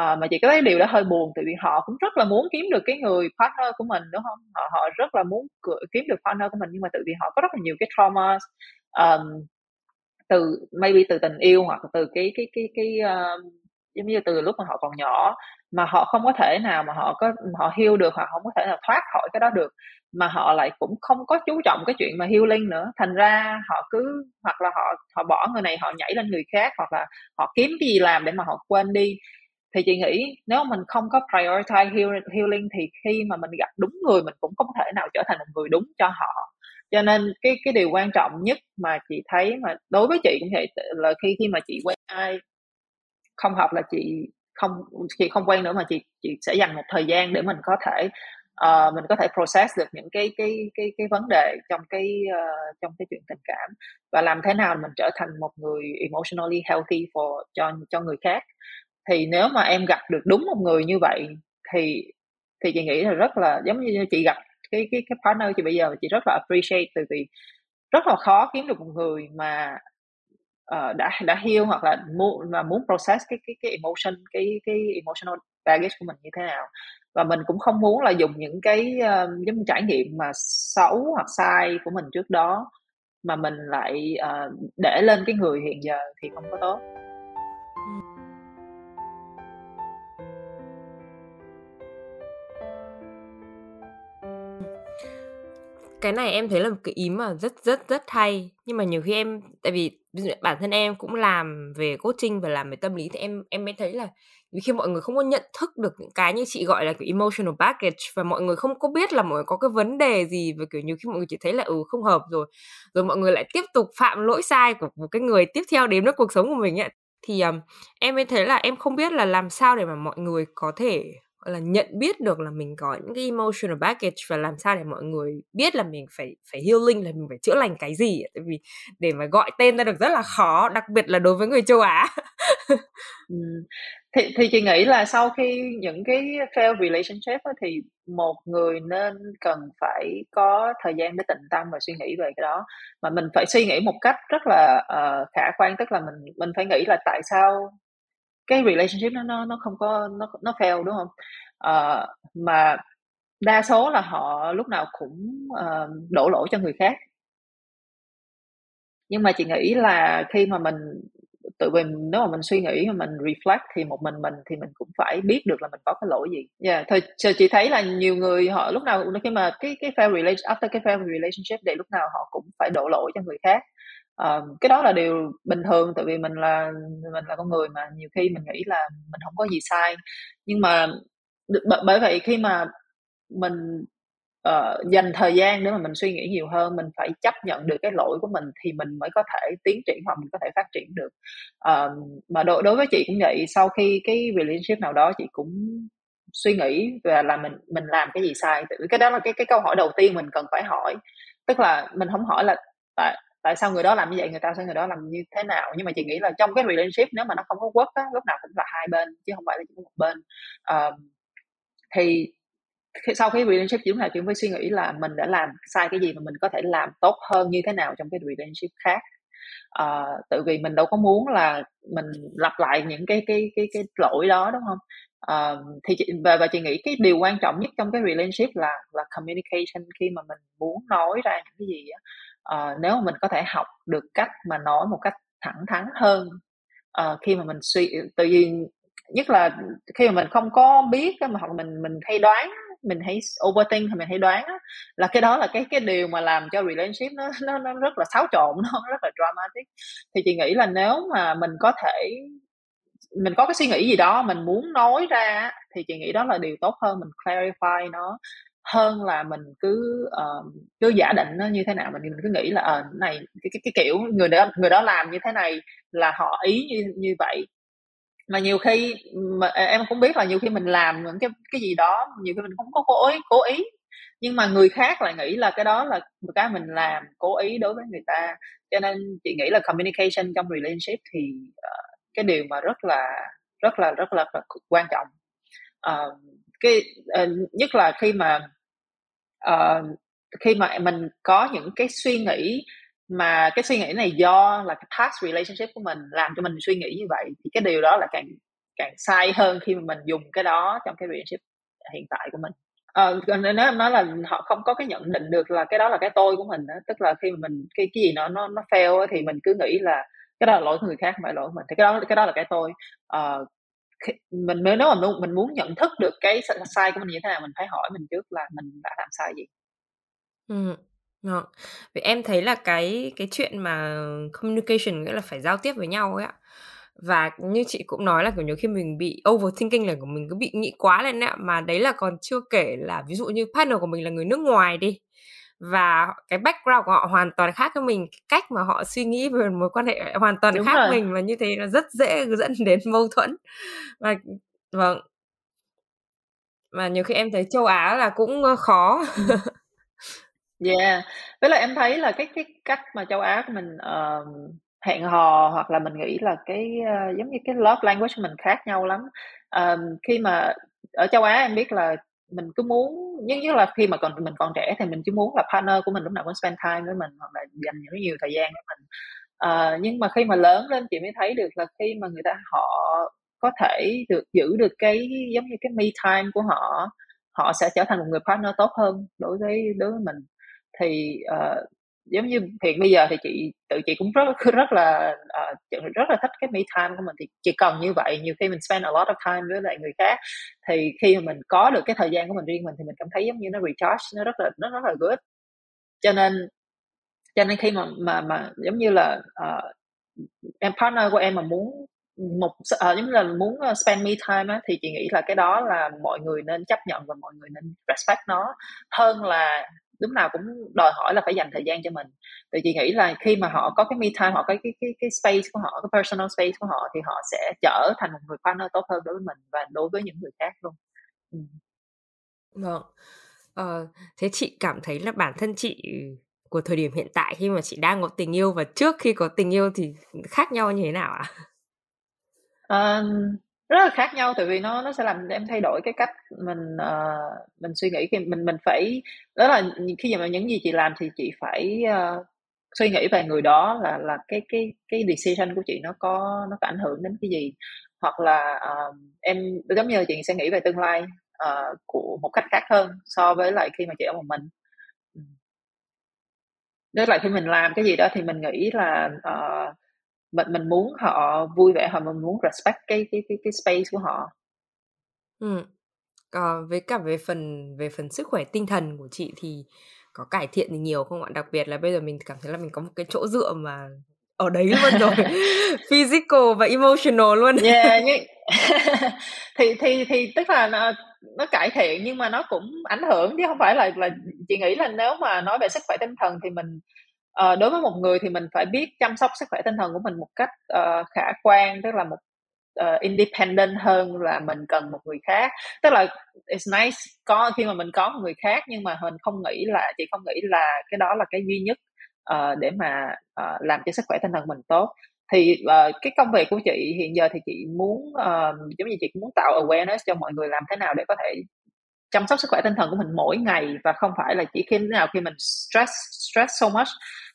Uh, mà chị có thấy điều đó hơi buồn tại vì họ cũng rất là muốn kiếm được cái người partner của mình đúng không? Họ họ rất là muốn kiếm được partner của mình nhưng mà tự vì họ có rất là nhiều cái trauma um, từ maybe từ tình yêu hoặc từ cái cái cái cái uh, giống như từ lúc mà họ còn nhỏ, mà họ không có thể nào mà họ có, họ heal được, họ không có thể nào thoát khỏi cái đó được, mà họ lại cũng không có chú trọng cái chuyện mà healing nữa. Thành ra họ cứ, hoặc là họ họ bỏ người này, họ nhảy lên người khác, hoặc là họ kiếm cái gì làm để mà họ quên đi. Thì chị nghĩ nếu mình không có prioritize healing thì khi mà mình gặp đúng người, mình cũng không thể nào trở thành một người đúng cho họ. Cho nên cái cái điều quan trọng nhất mà chị thấy mà đối với chị cũng vậy là khi khi mà chị quen ai không hợp là chị không chị không quen nữa mà chị chị sẽ dành một thời gian để mình có thể uh, mình có thể process được những cái cái cái cái vấn đề trong cái uh, trong cái chuyện tình cảm. Và làm thế nào mình trở thành một người emotionally healthy for cho cho người khác. Thì nếu mà em gặp được đúng một người như vậy thì thì chị nghĩ là rất là giống như chị gặp cái cái cái partner chị bây giờ chị rất là appreciate từ vì rất là khó kiếm được một người mà uh, đã đã heal hoặc là muốn mà muốn process cái cái cái emotion cái cái emotional baggage của mình như thế nào. Và mình cũng không muốn là dùng những cái uh, giống như trải nghiệm mà xấu hoặc sai của mình trước đó mà mình lại uh, để lên cái người hiện giờ thì không có tốt. Cái này em thấy là một cái ý mà rất rất rất hay. Nhưng mà nhiều khi em tại vì ví dụ bản thân em cũng làm về coaching và làm về tâm lý thì em em mới thấy là vì khi mọi người không có nhận thức được những cái như chị gọi là kiểu emotional baggage và mọi người không có biết là mọi người có cái vấn đề gì và kiểu nhiều khi mọi người chỉ thấy là ừ không hợp rồi rồi mọi người lại tiếp tục phạm lỗi sai của một cái người tiếp theo đến với cuộc sống của mình ấy. Thì um, em mới thấy là em không biết là làm sao để mà mọi người có thể là nhận biết được là mình có những cái emotional baggage và làm sao để mọi người biết là mình phải phải healing là mình phải chữa lành cái gì tại vì để mà gọi tên ra được rất là khó đặc biệt là đối với người châu Á. Ừ. thì thì chị nghĩ là sau khi những cái fail relationship á, thì một người nên cần phải có thời gian để tĩnh tâm và suy nghĩ về cái đó. Mà mình phải suy nghĩ một cách rất là uh, khả quan tức là mình mình phải nghĩ là tại sao cái relationship nó nó nó không có nó nó fail đúng không uh, mà đa số là họ lúc nào cũng uh, đổ lỗi cho người khác nhưng mà chị nghĩ là khi mà mình tự mình nếu mà mình suy nghĩ mà mình reflect thì một mình mình thì mình cũng phải biết được là mình có cái lỗi gì. Yeah, thôi chị thấy là nhiều người họ lúc nào khi mà cái cái fail relationship after cái fail relationship để lúc nào họ cũng phải đổ lỗi cho người khác. Uh, cái đó là điều bình thường tại vì mình là mình là con người mà nhiều khi mình nghĩ là mình không có gì sai. Nhưng mà bởi vậy khi mà mình uh, dành thời gian để mà mình suy nghĩ nhiều hơn mình phải chấp nhận được cái lỗi của mình thì mình mới có thể tiến triển hoặc mình có thể phát triển được. Uh, mà đối đối với chị cũng vậy sau khi cái relationship nào đó chị cũng suy nghĩ về là mình mình làm cái gì sai. Tự cái đó là cái cái câu hỏi đầu tiên mình cần phải hỏi. Tức là mình không hỏi là tại tại sao người đó làm như vậy người ta sẽ người đó làm như thế nào? Nhưng mà chị nghĩ là trong cái relationship nếu mà nó không có quất á lúc nào cũng là hai bên chứ không phải là chỉ một bên. Uh, thì sau khi relationship chúng ta chúng phải suy nghĩ là mình đã làm sai cái gì mà mình có thể làm tốt hơn như thế nào trong cái relationship khác. Uh, tự vì mình đâu có muốn là mình lặp lại những cái cái cái cái lỗi đó đúng không? Uh, thì chị, và và chị nghĩ cái điều quan trọng nhất trong cái relationship là là communication khi mà mình muốn nói ra những cái gì á uh, nếu mà mình có thể học được cách mà nói một cách thẳng thắn hơn uh, khi mà mình suy tự nhiên nhất là khi mà mình không có biết mà hoặc mình mình hay đoán mình hay overthink thì mình hay đoán á, là cái đó là cái cái điều mà làm cho relationship nó nó nó rất là xáo trộn nó rất là dramatic. Thì chị nghĩ là nếu mà mình có thể mình có cái suy nghĩ gì đó mình muốn nói ra thì chị nghĩ đó là điều tốt hơn mình clarify nó hơn là mình cứ uh, cứ giả định nó như thế nào. Mình, mình cứ nghĩ là ờ uh, này cái, cái cái kiểu người đó người đó làm như thế này là họ ý như như vậy. Mà nhiều khi mà à, em cũng biết là nhiều khi mình làm những cái cái gì đó nhiều khi mình không có cố ý cố ý. Nhưng mà người khác lại nghĩ là cái đó là một cái mình làm cố ý đối với người ta. Cho nên chị nghĩ là communication trong relationship thì uh, cái điều mà rất là rất là rất là, rất là quan trọng. Uh, cái uh, nhất là khi mà uh, khi mà mình có những cái suy nghĩ mà cái suy nghĩ này do là cái past relationship của mình làm cho mình suy nghĩ như vậy thì cái điều đó là càng càng sai hơn khi mà mình dùng cái đó trong cái relationship hiện tại của mình ờ, nếu em nói là họ không có cái nhận định được là cái đó là cái tôi của mình đó. tức là khi mà mình cái cái gì nó nó nó fail thì mình cứ nghĩ là cái đó là lỗi của người khác mà lỗi của mình thì cái đó cái đó là cái tôi uh, mình mới nếu mà mình muốn nhận thức được cái sai của mình như thế nào mình phải hỏi mình trước là mình đã làm sai gì ừ. Ngọt. vậy em thấy là cái cái chuyện mà communication nghĩa là phải giao tiếp với nhau ấy ạ. Và như chị cũng nói là kiểu nhiều khi mình bị overthinking là của mình cứ bị nghĩ quá lên ạ, mà đấy là còn chưa kể là ví dụ như partner của mình là người nước ngoài đi và cái background của họ hoàn toàn khác với mình, cách mà họ suy nghĩ về mối quan hệ hoàn toàn Đúng khác rồi. mình và như thế là rất dễ dẫn đến mâu thuẫn. Và vâng. Mà nhiều khi em thấy châu Á là cũng khó. Yeah, với lại em thấy là cái cái cách mà châu Á của mình, ờ, hẹn hò hoặc là mình nghĩ là cái, ơ, giống như cái love language của mình khác nhau lắm. Ờm, khi mà ở châu Á em biết là mình cứ muốn nhất nhất là khi mà còn mình còn trẻ thì mình chỉ muốn là partner của mình lúc nào cũng spend time với mình hoặc là dành những nhiều thời gian với mình. à, nhưng mà khi mà lớn lên chị mới thấy được là khi mà người ta họ có thể được giữ được cái giống như cái me time của họ, họ sẽ trở thành một người partner tốt hơn đối với đối với mình thì uh, giống như hiện bây giờ thì chị tự chị cũng rất rất là uh, rất là thích cái me time của mình thì chỉ cần như vậy nhiều khi mình spend a lot of time với lại người khác thì khi mà mình có được cái thời gian của mình riêng mình thì mình cảm thấy giống như nó recharge nó rất là nó rất là good. Cho nên cho nên khi mà mà mà giống như là uh, em partner của em mà muốn một uh, giống như là muốn spend me time á, thì chị nghĩ là cái đó là mọi người nên chấp nhận và mọi người nên respect nó hơn là lúc nào cũng đòi hỏi là phải dành thời gian cho mình thì chị nghĩ là khi mà họ có cái me time họ có cái cái cái space của họ cái personal space của họ thì họ sẽ trở thành một người partner tốt hơn đối với mình và đối với những người khác luôn ừ. vâng ờ, thế chị cảm thấy là bản thân chị của thời điểm hiện tại khi mà chị đang có tình yêu và trước khi có tình yêu thì khác nhau như thế nào ạ? À? Rất là khác nhau tại vì nó nó sẽ làm em thay đổi cái cách mình uh, mình suy nghĩ. Khi mình mình phải đó là khi mà những gì chị làm thì chị phải uh, suy nghĩ về người đó là là cái cái cái decision của chị nó có nó có ảnh hưởng đến cái gì. Hoặc là uh, em giống như chị sẽ nghĩ về tương lai uh, của một cách khác hơn so với lại khi mà chị ở một mình. Tức là khi mình làm cái gì đó thì mình nghĩ là uh, mình mình muốn họ vui vẻ hoặc mình muốn respect cái cái cái cái space của họ. Ừ. Còn với cả về phần về phần sức khỏe tinh thần của chị thì có cải thiện thì nhiều không ạ? Đặc biệt là bây giờ mình cảm thấy là mình có một cái chỗ dựa mà ở đấy luôn rồi physical và emotional luôn yeah, nhưng... thì thì thì tức là nó, nó cải thiện nhưng mà nó cũng ảnh hưởng chứ không phải là là chị nghĩ là nếu mà nói về sức khỏe tinh thần thì mình uh, đối với một người thì mình phải biết chăm sóc sức khỏe tinh thần của mình một cách uh, khả quan tức là một uh, independent hơn là mình cần một người khác. Tức là it's nice có khi mà mình có một người khác nhưng mà mình không nghĩ là chị không nghĩ là cái đó là cái duy nhất uh, để mà uh, làm cho sức khỏe tinh thần mình tốt. Thì uh, cái công việc của chị hiện giờ thì chị muốn uh, giống như chị muốn tạo awareness cho mọi người làm thế nào để có thể chăm sóc sức khỏe tinh thần của mình mỗi ngày và không phải là chỉ khi nào khi mình stress stress so much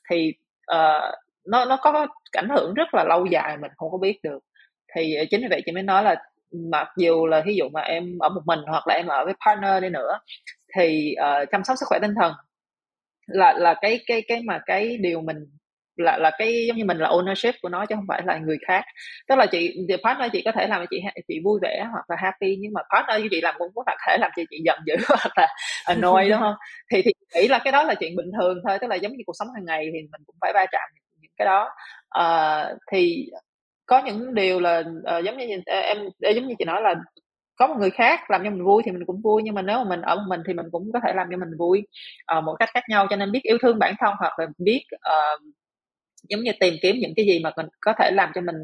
thì uh, nó nó có ảnh hưởng rất là lâu dài mình không có biết được. Thì ờ, chính vì vậy chị mới nói là mặc dù là ví dụ mà em ở một mình hoặc là em ở với partner đi nữa thì uh, chăm sóc sức khỏe tinh thần là là cái cái cái mà cái điều mình là là cái giống như mình là ownership của nó chứ không phải là người khác. Tức là chị the partner chị có thể làm cho chị chị vui vẻ hoặc là happy nhưng mà partner của chị làm cũng có thể làm cho chị giận dữ hoặc là annoy đúng không? Thì thì nghĩ là cái đó là chuyện bình thường thôi tức là giống như cuộc sống hàng ngày thì mình cũng phải va chạm những cái đó. Uh, thì có những điều là uh, giống như em giống như chị nói là có một người khác làm cho mình vui thì mình cũng vui nhưng mà nếu mà mình ở một mình thì mình cũng có thể làm cho mình vui uh, một cách khác nhau. Cho nên biết yêu thương bản thân hoặc là biết uh, giống như tìm kiếm những cái gì mà mình có thể làm cho mình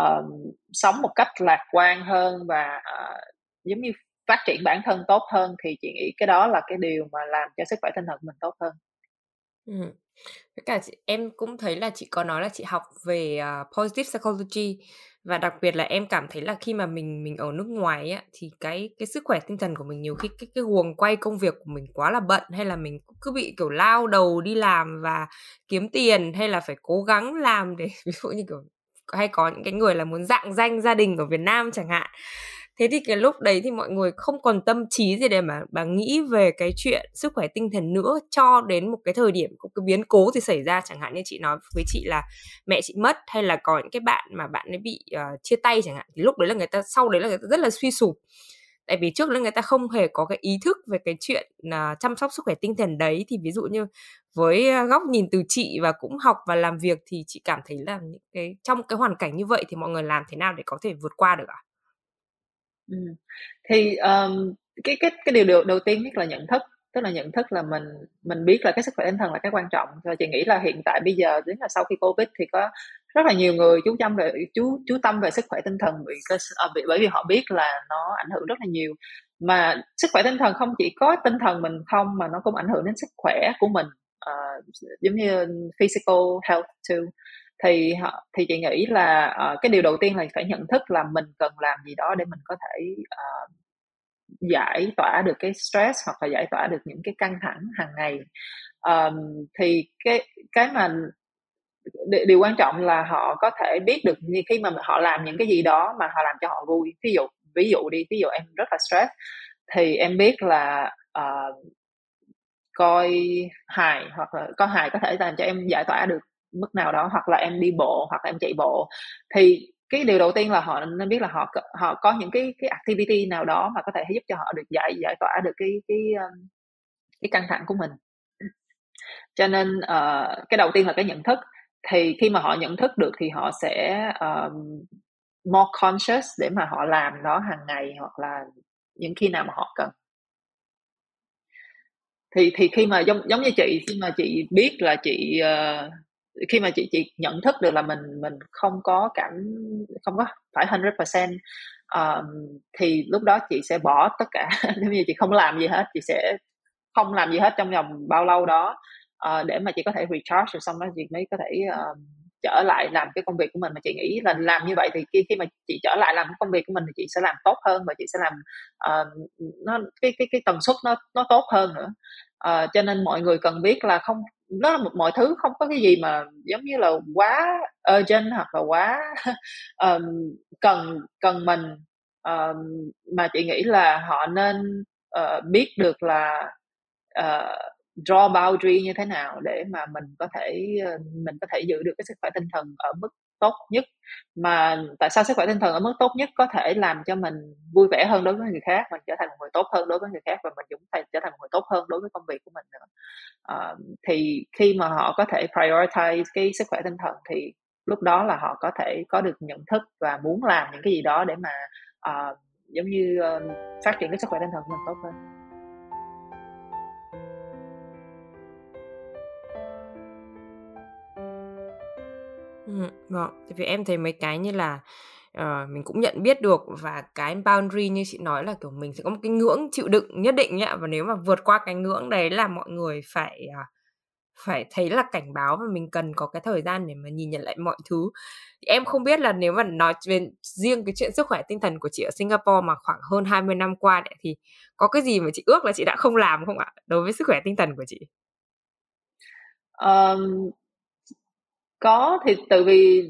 uh, sống một cách lạc quan hơn và uh, giống như phát triển bản thân tốt hơn thì chị nghĩ cái đó là cái điều mà làm cho sức khỏe tinh thần mình tốt hơn. Ừ. Với cả chị, em cũng thấy là chị có nói là chị học về uh, positive psychology và đặc biệt là em cảm thấy là khi mà mình mình ở nước ngoài á, thì cái cái sức khỏe tinh thần của mình nhiều khi cái cái guồng quay công việc của mình quá là bận, hay là mình cứ bị, kiểu, lao đầu đi làm và kiếm tiền, hay là phải cố gắng làm để, ví dụ như kiểu, hay có những cái người là muốn dạng danh gia đình ở Việt Nam chẳng hạn thế thì cái lúc đấy thì mọi người không còn tâm trí gì để mà bà nghĩ về cái chuyện sức khỏe tinh thần nữa cho đến một cái thời điểm có cái biến cố thì xảy ra chẳng hạn như chị nói với chị là mẹ chị mất hay là có những cái bạn mà bạn ấy bị uh, chia tay chẳng hạn thì lúc đấy là người ta sau đấy là người ta rất là suy sụp tại vì trước đó người ta không hề có cái ý thức về cái chuyện uh, chăm sóc sức khỏe tinh thần đấy thì ví dụ như với ờ, góc nhìn từ chị và cũng học và làm việc thì chị cảm thấy là những cái trong cái hoàn cảnh như vậy thì mọi người làm thế nào để có thể vượt qua được ạ? À? Ừm. Thì, ờm, cái cái cái điều điều đầu tiên nhất là nhận thức, tức là nhận thức là mình mình biết là cái sức khỏe tinh thần là cái quan trọng. Và chị nghĩ là hiện tại bây giờ đến là sau khi Covid thì có rất là nhiều người chú tâm về chú chú tâm về sức khỏe tinh thần bị ờ, bị bởi vì họ biết là nó ảnh hưởng rất là nhiều. Mà sức khỏe tinh thần không chỉ có tinh thần mình không mà nó cũng ảnh hưởng đến sức khỏe của mình, ờ, giống như physical health too thì họ thì chị nghĩ là uh, cái điều đầu tiên là phải nhận thức là mình cần làm gì đó để mình có thể uh, giải tỏa được cái stress hoặc là giải tỏa được những cái căng thẳng hàng ngày. Um, thì cái cái mà điều quan trọng là họ có thể biết được khi mà họ làm những cái gì đó mà họ làm cho họ vui. Ví dụ ví dụ đi ví dụ em rất là stress thì em biết là uh, coi hài hoặc là coi hài có thể làm cho em giải tỏa được mức nào đó hoặc là em đi bộ hoặc là em chạy bộ. Thì cái điều đầu tiên là họ nên biết là họ họ có những cái cái activity nào đó mà có thể giúp cho họ được giải giải tỏa được cái cái cái căng thẳng của mình. Cho nên uh, cái đầu tiên là cái nhận thức. Thì khi mà họ nhận thức được thì họ sẽ um, more conscious để mà họ làm nó hàng ngày hoặc là những khi nào mà họ cần. Thì thì khi mà giống giống như chị khi mà chị biết là chị uh, khi mà chị chị nhận thức được là mình mình không có cảm không có phải 100% thì lúc đó chị sẽ bỏ tất cả. Nếu như chị không làm gì hết chị sẽ không làm gì hết trong vòng bao lâu đó. Uh, để mà chị có thể recharge rồi xong đó chị mới có thể uh, trở lại làm cái công việc của mình. Mà chị nghĩ là làm như vậy thì khi khi mà chị trở lại làm cái công việc của mình thì chị sẽ làm tốt hơn và chị sẽ làm uh, nó cái cái cái tần suất nó nó tốt hơn nữa. Uh, cho nên mọi người cần biết là không nó là một mọi thứ không có cái gì mà giống như là quá urgent hoặc là quá um, cần cần mình. Um, mà chị nghĩ là họ nên uh, biết được là uh, draw boundary như thế nào để mà mình có thể ờ, mình có thể giữ được cái sức khỏe tinh thần ở mức tốt nhất. Mà tại sao sức khỏe tinh thần ở mức tốt nhất có thể làm cho mình vui vẻ hơn đối với người khác mình trở thành một người tốt hơn đối với người khác và mình cũng thể trở thành một người tốt hơn đối với công việc của mình nữa? À, thì khi mà họ có thể prioritize cái sức khỏe tinh thần thì lúc đó là họ có thể có được nhận thức và muốn làm những cái gì đó để mà uh, giống như uh, phát triển cái sức khỏe tinh thần của mình tốt hơn. Ừ, vâng, tại vì em thấy mấy cái như là, uh, mình cũng nhận biết được và cái boundary như chị nói là, kiểu, mình sẽ có một cái ngưỡng chịu đựng nhất định nhá, và nếu mà vượt qua cái ngưỡng đấy là mọi người phải, uh, phải thấy là cảnh báo và mình cần có cái thời gian để mà nhìn nhận lại mọi thứ. Em không biết là nếu mà nói về riêng cái chuyện sức khỏe tinh thần của chị ở Singapore mà khoảng hơn 20 năm qua đấy, thì có cái gì mà chị ước là chị đã không làm không ạ? Đối với sức khỏe tinh thần của chị? um, có, thì tại vì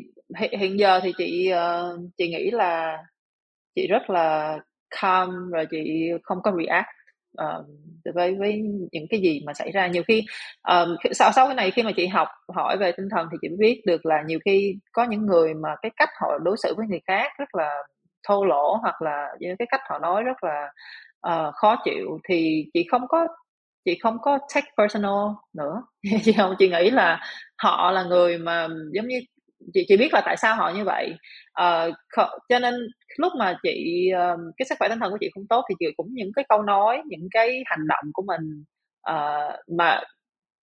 hiện giờ thì chị, uh, chị nghĩ là chị rất là calm và chị không có react, uh, với với những cái gì mà xảy ra. Nhiều khi, ờm, sau sau cái này khi mà chị học hỏi về tinh thần thì chị biết được là nhiều khi có những người mà cái cách họ đối xử với người khác rất là thô lỗ hoặc là những cái cách họ nói rất là, uh, khó chịu thì chị không có chị không có take personal nữa. Chị không chị nghĩ là họ là người mà giống như chị chị biết là tại sao họ như vậy. Uh, cho nên lúc mà chị uh, cái sức khỏe tinh thần của chị không tốt thì chị cũng những cái câu nói những cái hành động của mình uh, mà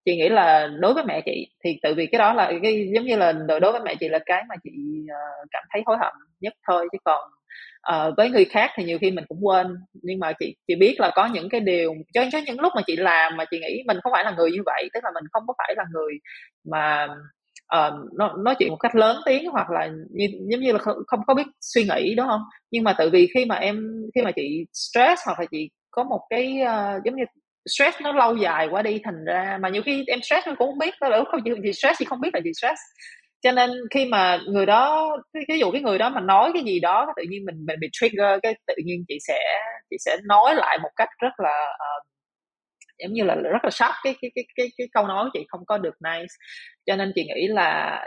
chị nghĩ là đối với mẹ chị thì tự vì cái đó là cái giống như là đối với mẹ chị là cái mà chị uh, cảm thấy hối hận nhất thôi chứ còn uh, với người khác thì nhiều khi mình cũng quên nhưng mà chị chị biết là có những cái điều cho cho những lúc mà chị làm mà chị nghĩ mình không phải là người như vậy tức là mình không có phải là người mà ờ, uh, nói, nói chuyện một cách lớn tiếng hoặc là như, giống như là không, không có biết suy nghĩ đúng không? Nhưng mà tự vì khi mà em khi mà chị stress hoặc là chị có một cái uh, giống như stress nó lâu dài quá đi thành ra mà nhiều khi em stress nó cũng không biết đó là không gì stress thì không biết là gì stress cho nên khi mà người đó ví dụ cái người đó mà nói cái gì đó tự nhiên mình mình bị trigger cái tự nhiên chị sẽ chị sẽ nói lại một cách rất là uh, giống như là rất là sharp cái cái cái cái cái câu nói chị không có được nice. Cho nên chị nghĩ là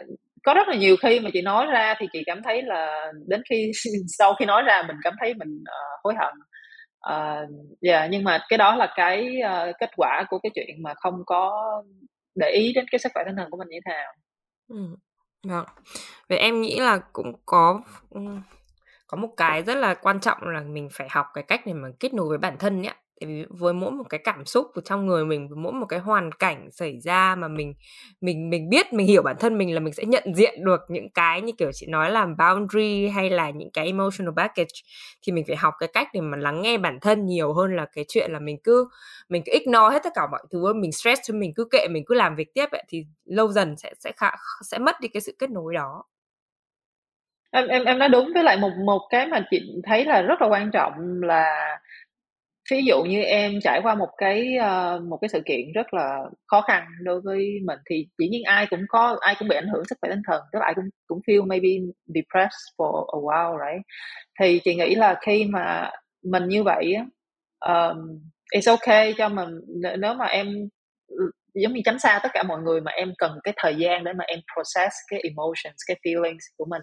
có rất là nhiều khi mà chị nói ra thì chị cảm thấy là đến khi sau khi nói ra mình cảm thấy mình uh, hối hận. Uh, yeah, nhưng mà cái đó là cái uh, kết quả của cái chuyện mà không có để ý đến cái sức khỏe tinh thần của mình như thế nào. Ừ. Vâng. Vậy em nghĩ là cũng có ừ, có một cái rất là quan trọng là mình phải học cái cách để mà kết nối với bản thân nhé tại vì với mỗi một cái cảm xúc của trong người mình với mỗi một cái hoàn cảnh xảy ra mà mình mình mình biết mình hiểu bản thân mình là mình sẽ nhận diện được những cái như kiểu chị nói là boundary hay là những cái emotional baggage thì mình phải học cái cách để mà lắng nghe bản thân nhiều hơn là cái chuyện là mình cứ mình cứ ignore hết tất cả mọi thứ mình stress cho mình cứ kệ mình cứ làm việc tiếp ấy, thì lâu dần sẽ sẽ khá, sẽ mất đi cái sự kết nối đó. Em em em nói đúng với lại một một cái mà chị thấy là rất là quan trọng là ví dụ như em trải qua một cái uh, một cái sự kiện rất là khó khăn đối với mình thì dĩ nhiên ai cũng có ai cũng bị ảnh hưởng sức khỏe tinh thần tức là ai cũng cũng feel maybe depressed for a while right? Thì chị nghĩ là khi mà mình như vậy um, it's okay cho mình nếu mà em giống như tránh xa tất cả mọi người mà em cần cái thời gian để mà em process cái emotions cái feelings của mình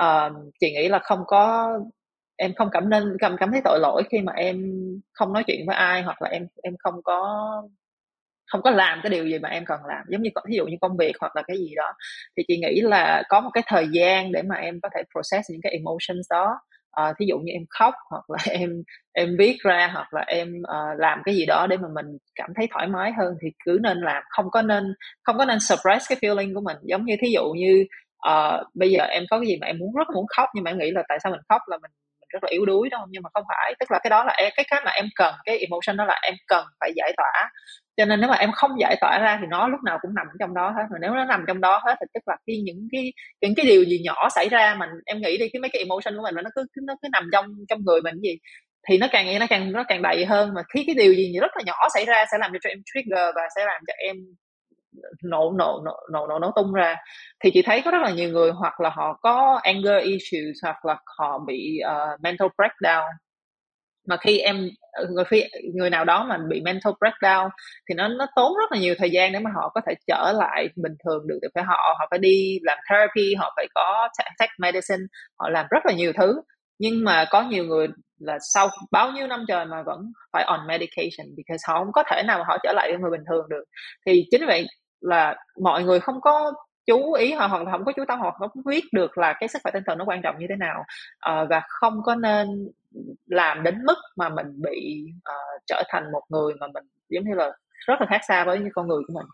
um, chị nghĩ là không có em không cảm nên cảm cảm thấy tội lỗi khi mà em không nói chuyện với ai hoặc là em em không có không có làm cái điều gì mà em cần làm. Giống như ví dụ như công việc hoặc là cái gì đó thì chị nghĩ là có một cái thời gian để mà em có thể process những cái emotions đó. À, thí dụ như em khóc hoặc là em em viết ra hoặc là em uh, làm cái gì đó để mà mình cảm thấy thoải mái hơn thì cứ nên làm. Không có nên không có nên suppress cái feeling của mình. Giống như thí dụ như uh, bây giờ em có cái gì mà em muốn rất muốn khóc nhưng mà em nghĩ là tại sao mình khóc là mình rất là yếu đuối đâu nhưng mà không phải, tức là cái đó là cái cái mà em cần, cái emotion đó là em cần phải giải tỏa. Cho nên nếu mà em không giải tỏa ra thì nó lúc nào cũng nằm trong đó hết. Mà nếu nó nằm trong đó hết thì tức là khi những cái những cái điều gì nhỏ xảy ra mình em nghĩ đi, cái mấy cái emotion của mình nó cứ nó cứ nằm trong trong người mình gì, thì nó càng nó càng nó càng đầy hơn. Mà khi cái điều gì rất là nhỏ xảy ra sẽ làm cho em trigger và sẽ làm cho em nổ nổ nổ nổ nổ nổ tung ra. Thì chị thấy có rất là nhiều người hoặc là họ có anger issues hoặc là họ bị uh, mental breakdown. Mà khi em người khi người nào đó mà bị mental breakdown thì nó nó tốn rất là nhiều thời gian để mà họ có thể trở lại bình thường được. Thì phải họ họ phải đi làm therapy họ phải có take medicine họ làm rất là nhiều thứ. Nhưng mà có nhiều người là sau bao nhiêu năm trời mà vẫn phải on medication because họ không có thể nào mà họ trở lại người bình thường được. Thì chính vậy là mọi người không có chú ý họ hoặc là không có chú tâm họ không biết được là cái sức khỏe tinh thần nó quan trọng như thế nào uh, và không có nên làm đến mức mà mình bị uh, trở thành một người mà mình giống như là rất là khác xa với con người của mình.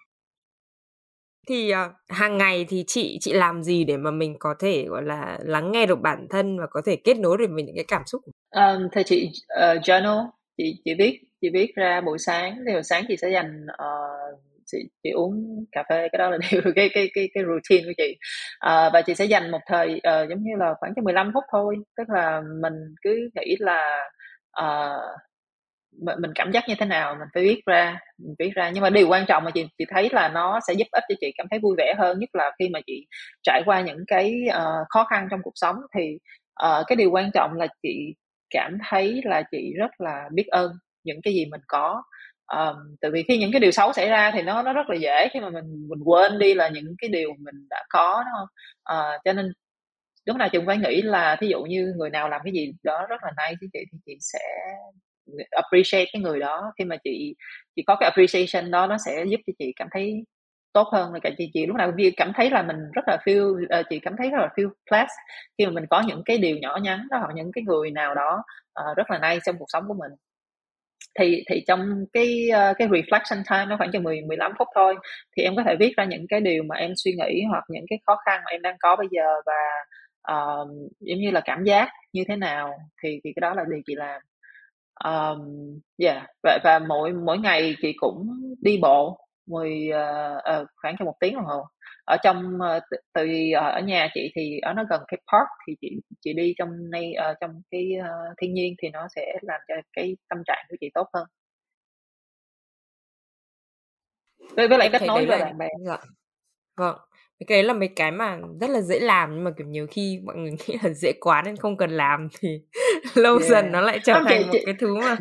Thì uh, hàng ngày thì chị chị làm gì để mà mình có thể gọi là lắng nghe được bản thân và có thể kết nối được với những cái cảm xúc um, thì chị uh, journal chị chị viết chị viết ra buổi sáng thì buổi sáng chị sẽ dành uh, chị, chị uống cà phê cái đó là điều cái cái cái cái routine của chị. À, và chị sẽ dành một thời uh, giống như là khoảng cho 15 phút thôi. Tức là mình cứ nghĩ là uh, mình cảm giác như thế nào mình phải viết ra mình viết ra. Nhưng mà điều quan trọng mà chị chị thấy là nó sẽ giúp ích cho chị cảm thấy vui vẻ hơn nhất là khi mà chị trải qua những cái uh, khó khăn trong cuộc sống thì uh, cái điều quan trọng là chị cảm thấy là chị rất là biết ơn những cái gì mình có um, tại vì khi những cái điều xấu xảy ra thì nó nó rất là dễ khi mà mình mình quên đi là những cái điều mình đã có đúng không? Uh, cho nên lúc nào chị cũng phải nghĩ là thí dụ như người nào làm cái gì đó rất là nice chị thì chị sẽ appreciate cái người đó. Khi mà chị chị có cái appreciation đó nó sẽ giúp cho chị cảm thấy tốt hơn. Là cả chị chị lúc nào cũng cảm thấy là mình rất là feel uh, chị cảm thấy rất là feel blessed khi mà mình có những cái điều nhỏ nhắn đó hoặc những cái người nào đó uh, rất là nice trong cuộc sống của mình thì thì trong cái ờ, cái reflection time nó khoảng chừng 10 15 phút thôi thì em có thể viết ra những cái điều mà em suy nghĩ hoặc những cái khó khăn mà em đang có bây giờ và uh, giống như là cảm giác như thế nào thì thì cái đó là điều chị làm. Um, yeah và và mỗi mỗi ngày chị cũng đi bộ 10 uh, uh, khoảng cho một tiếng đồng hồ ở trong uh, từ ở nhà chị thì ở nó gần cái park thì chị chị đi trong nay uh, trong cái uh, thiên nhiên thì nó sẽ làm cho cái tâm trạng của chị tốt hơn với với lại kết nối với bạn bè dạ. vâng cái đấy là mấy cái mà rất là dễ làm nhưng mà kiểu nhiều khi mọi người nghĩ là dễ quá nên không cần làm thì lâu yeah. dần nó lại trở không, thành chị, một chị... cái thứ mà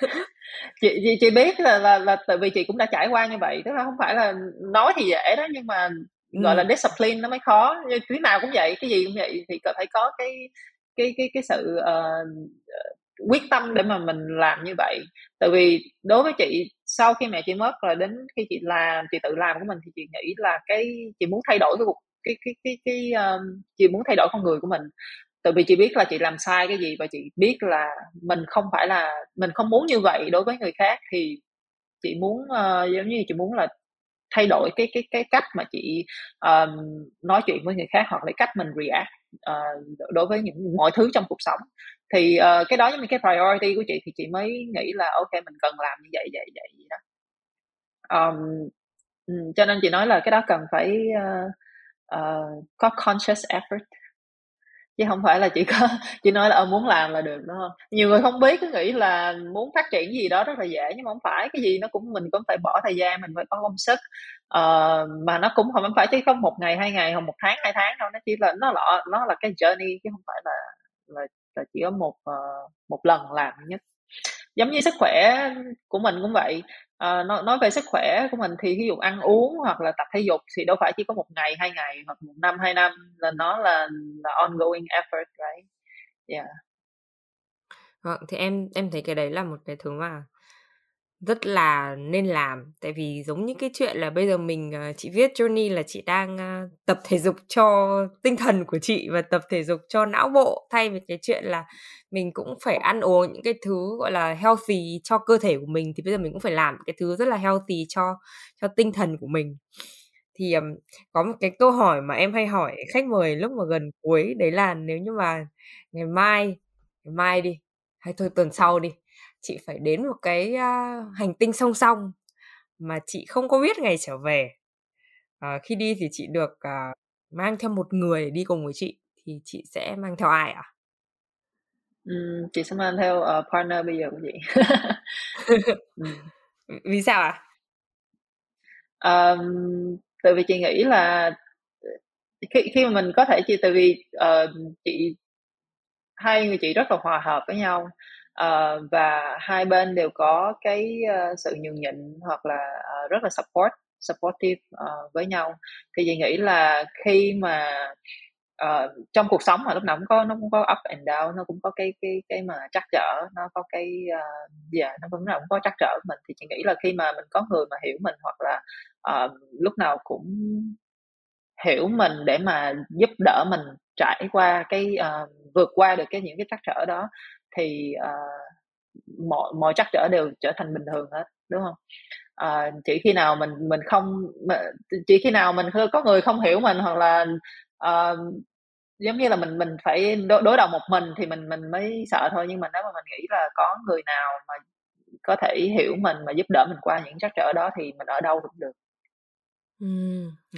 chị, chị chị biết là là là tại vì chị cũng đã trải qua như vậy tức là không phải là nói thì dễ đó nhưng mà gọi là discipline nó mới khó như thứ nào cũng vậy cái gì cũng vậy thì cần phải có cái cái cái cái sự uh, quyết tâm để mà mình làm như vậy. Tại vì đối với chị sau khi mẹ chị mất rồi đến khi chị làm chị tự làm của mình thì chị nghĩ là cái chị muốn thay đổi cái cuộc cái cái cái cái um, chị muốn thay đổi con người của mình. Tại vì chị biết là chị làm sai cái gì và chị biết là mình không phải là mình không muốn như vậy đối với người khác thì chị muốn uh, giống như chị muốn là thay đổi cái cái cái cách mà chị um, nói chuyện với người khác hoặc là cách mình react uh, đối với những mọi thứ trong cuộc sống. Thì uh, cái đó giống như cái priority của chị thì chị mới nghĩ là ok mình cần làm như vậy vậy vậy gì đó. Um, cho nên chị nói là cái đó cần phải uh, uh, có conscious effort chứ không phải là chỉ có chỉ nói là ờ, muốn làm là được đúng không? Nhiều người không biết cứ nghĩ là muốn phát triển gì đó rất là dễ nhưng mà không phải cái gì nó cũng mình cũng phải bỏ thời gian mình phải có công sức. Uh, mà nó cũng không phải chỉ có một ngày hai ngày hoặc một tháng hai tháng đâu nó chỉ là nó là nó là cái journey chứ không phải là là, là chỉ có một uh, một lần làm nhất. Giống như sức khỏe của mình cũng vậy. Ờ, à, nói, nói về sức khỏe của mình thì ví dụ ăn uống hoặc là tập thể dục thì đâu phải chỉ có một ngày hai ngày hoặc một năm hai năm là nó là là ongoing effort right? Yeah. Vâng thì em em thấy cái đấy là một cái thứ mà rất là nên làm. Tại vì giống như cái chuyện là bây giờ mình ờ, chị viết Johnny là chị đang ờ, tập thể dục cho tinh thần của chị và tập thể dục cho não bộ thay vì cái chuyện là mình cũng phải ăn uống những cái thứ gọi là healthy cho cơ thể của mình thì bây giờ mình cũng phải làm cái thứ rất là healthy cho cho tinh thần của mình. Thì um, có một cái câu hỏi mà em hay hỏi khách mời lúc mà gần cuối đấy là nếu như mà ngày mai ngày mai đi hay thôi tuần sau đi chị phải đến một cái uh, hành tinh song song mà chị không có biết ngày trở về. À, khi đi thì chị được uh, mang theo một người đi cùng với chị thì chị sẽ mang theo ai ạ? À? Ừ, chị sẽ mang theo uh, partner bây giờ của chị. Vì sao ạ? À? Um, tại vì chị nghĩ là khi khi mà mình có thể chị tại vì uh, chị hai người chị rất là hòa hợp với nhau uh, và hai bên đều có cái uh, sự nhường nhịn hoặc là uh, rất là support supportive uh, với nhau. Thì chị nghĩ là khi mà uh, trong cuộc sống mà lúc nào cũng có nó cũng có up and down nó cũng có cái cái cái mà trắc trở nó có cái uh, yeah, nó cũng nào cũng có trắc trở mình thì chị nghĩ là khi mà mình có người mà hiểu mình hoặc là uh, lúc nào cũng hiểu mình để mà giúp đỡ mình trải qua cái uh, vượt qua được cái những cái trắc trở đó thì uh, mọi mọi trắc trở đều trở thành bình thường hết đúng không? Uh, chỉ khi nào mình mình không chỉ khi nào mình có người không hiểu mình hoặc là uh, giống như là mình mình phải đối đầu một mình thì mình mình mới sợ thôi. Nhưng mà nếu mà mình nghĩ là có người nào mà có thể hiểu mình mà giúp đỡ mình qua những trắc trở đó thì mình ở đâu cũng được. Ừ,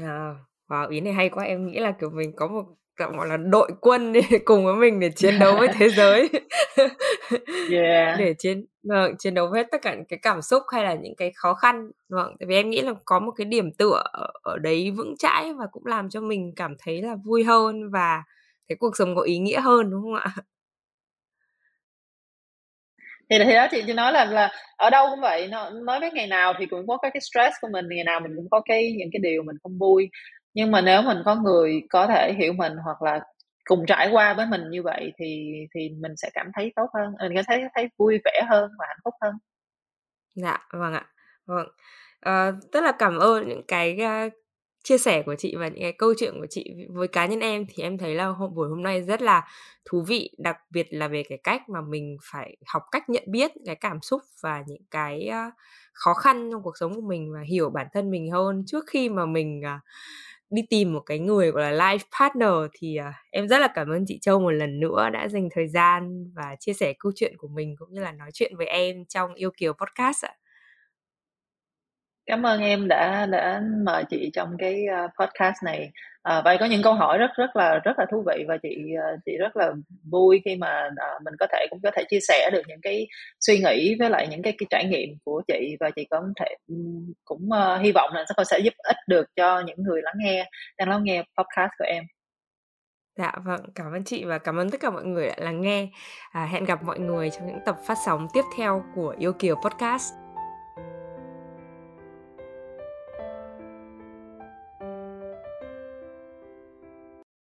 à, wow, ý này hay quá. Em nghĩ là kiểu mình có một gọi là đội quân đi cùng với mình để chiến đấu với thế giới. Yeah. để chiến vâng, chiến đấu hết tất cả những cái cảm xúc hay là những cái khó khăn vâng tại vì em nghĩ là có một cái điểm tựa ở, ở đấy vững chãi và cũng làm cho mình cảm thấy là vui hơn và cái cuộc sống có ý nghĩa hơn đúng không ạ? Thì thì đó chị chỉ nói là là ở đâu cũng vậy nó nói với ngày nào thì cũng có cái, cái stress của mình ngày nào mình cũng có cái những cái điều mình không vui nhưng mà nếu mình có người có thể hiểu mình hoặc là cùng trải qua với mình như vậy thì thì mình sẽ cảm thấy tốt hơn mình sẽ thấy thấy vui vẻ hơn và hạnh phúc hơn. Dạ vâng ạ. Vâng. À, rất là cảm ơn những cái uh, chia sẻ của chị và những cái câu chuyện của chị với cá nhân em. Thì em thấy là hôm buổi hôm nay rất là thú vị đặc biệt là về cái cách mà mình phải học cách nhận biết cái cảm xúc và những cái uh, khó khăn trong cuộc sống của mình và hiểu bản thân mình hơn trước khi mà mình uh, đi tìm một cái người gọi là life partner thì uh, em rất là cảm ơn chị Châu một lần nữa đã dành thời gian và chia sẻ câu chuyện của mình cũng như là nói chuyện với em trong yêu kiều podcast ạ. Cảm ơn em đã đã mời chị trong cái ờ, podcast này à, và có những câu hỏi rất rất là rất là thú vị và chị ờ, chị rất là vui khi mà uh, mình có thể cũng có thể chia sẻ được những cái suy nghĩ với lại những cái, cái trải nghiệm của chị và chị có thể cũng uh, hy vọng là sẽ sẽ giúp ích được cho những người lắng nghe đang lắng nghe podcast của em. Dạ vâng, cảm ơn chị và cảm ơn tất cả mọi người đã lắng nghe. À, hẹn gặp mọi người trong những tập phát sóng tiếp theo của Yêu Kiều Podcast.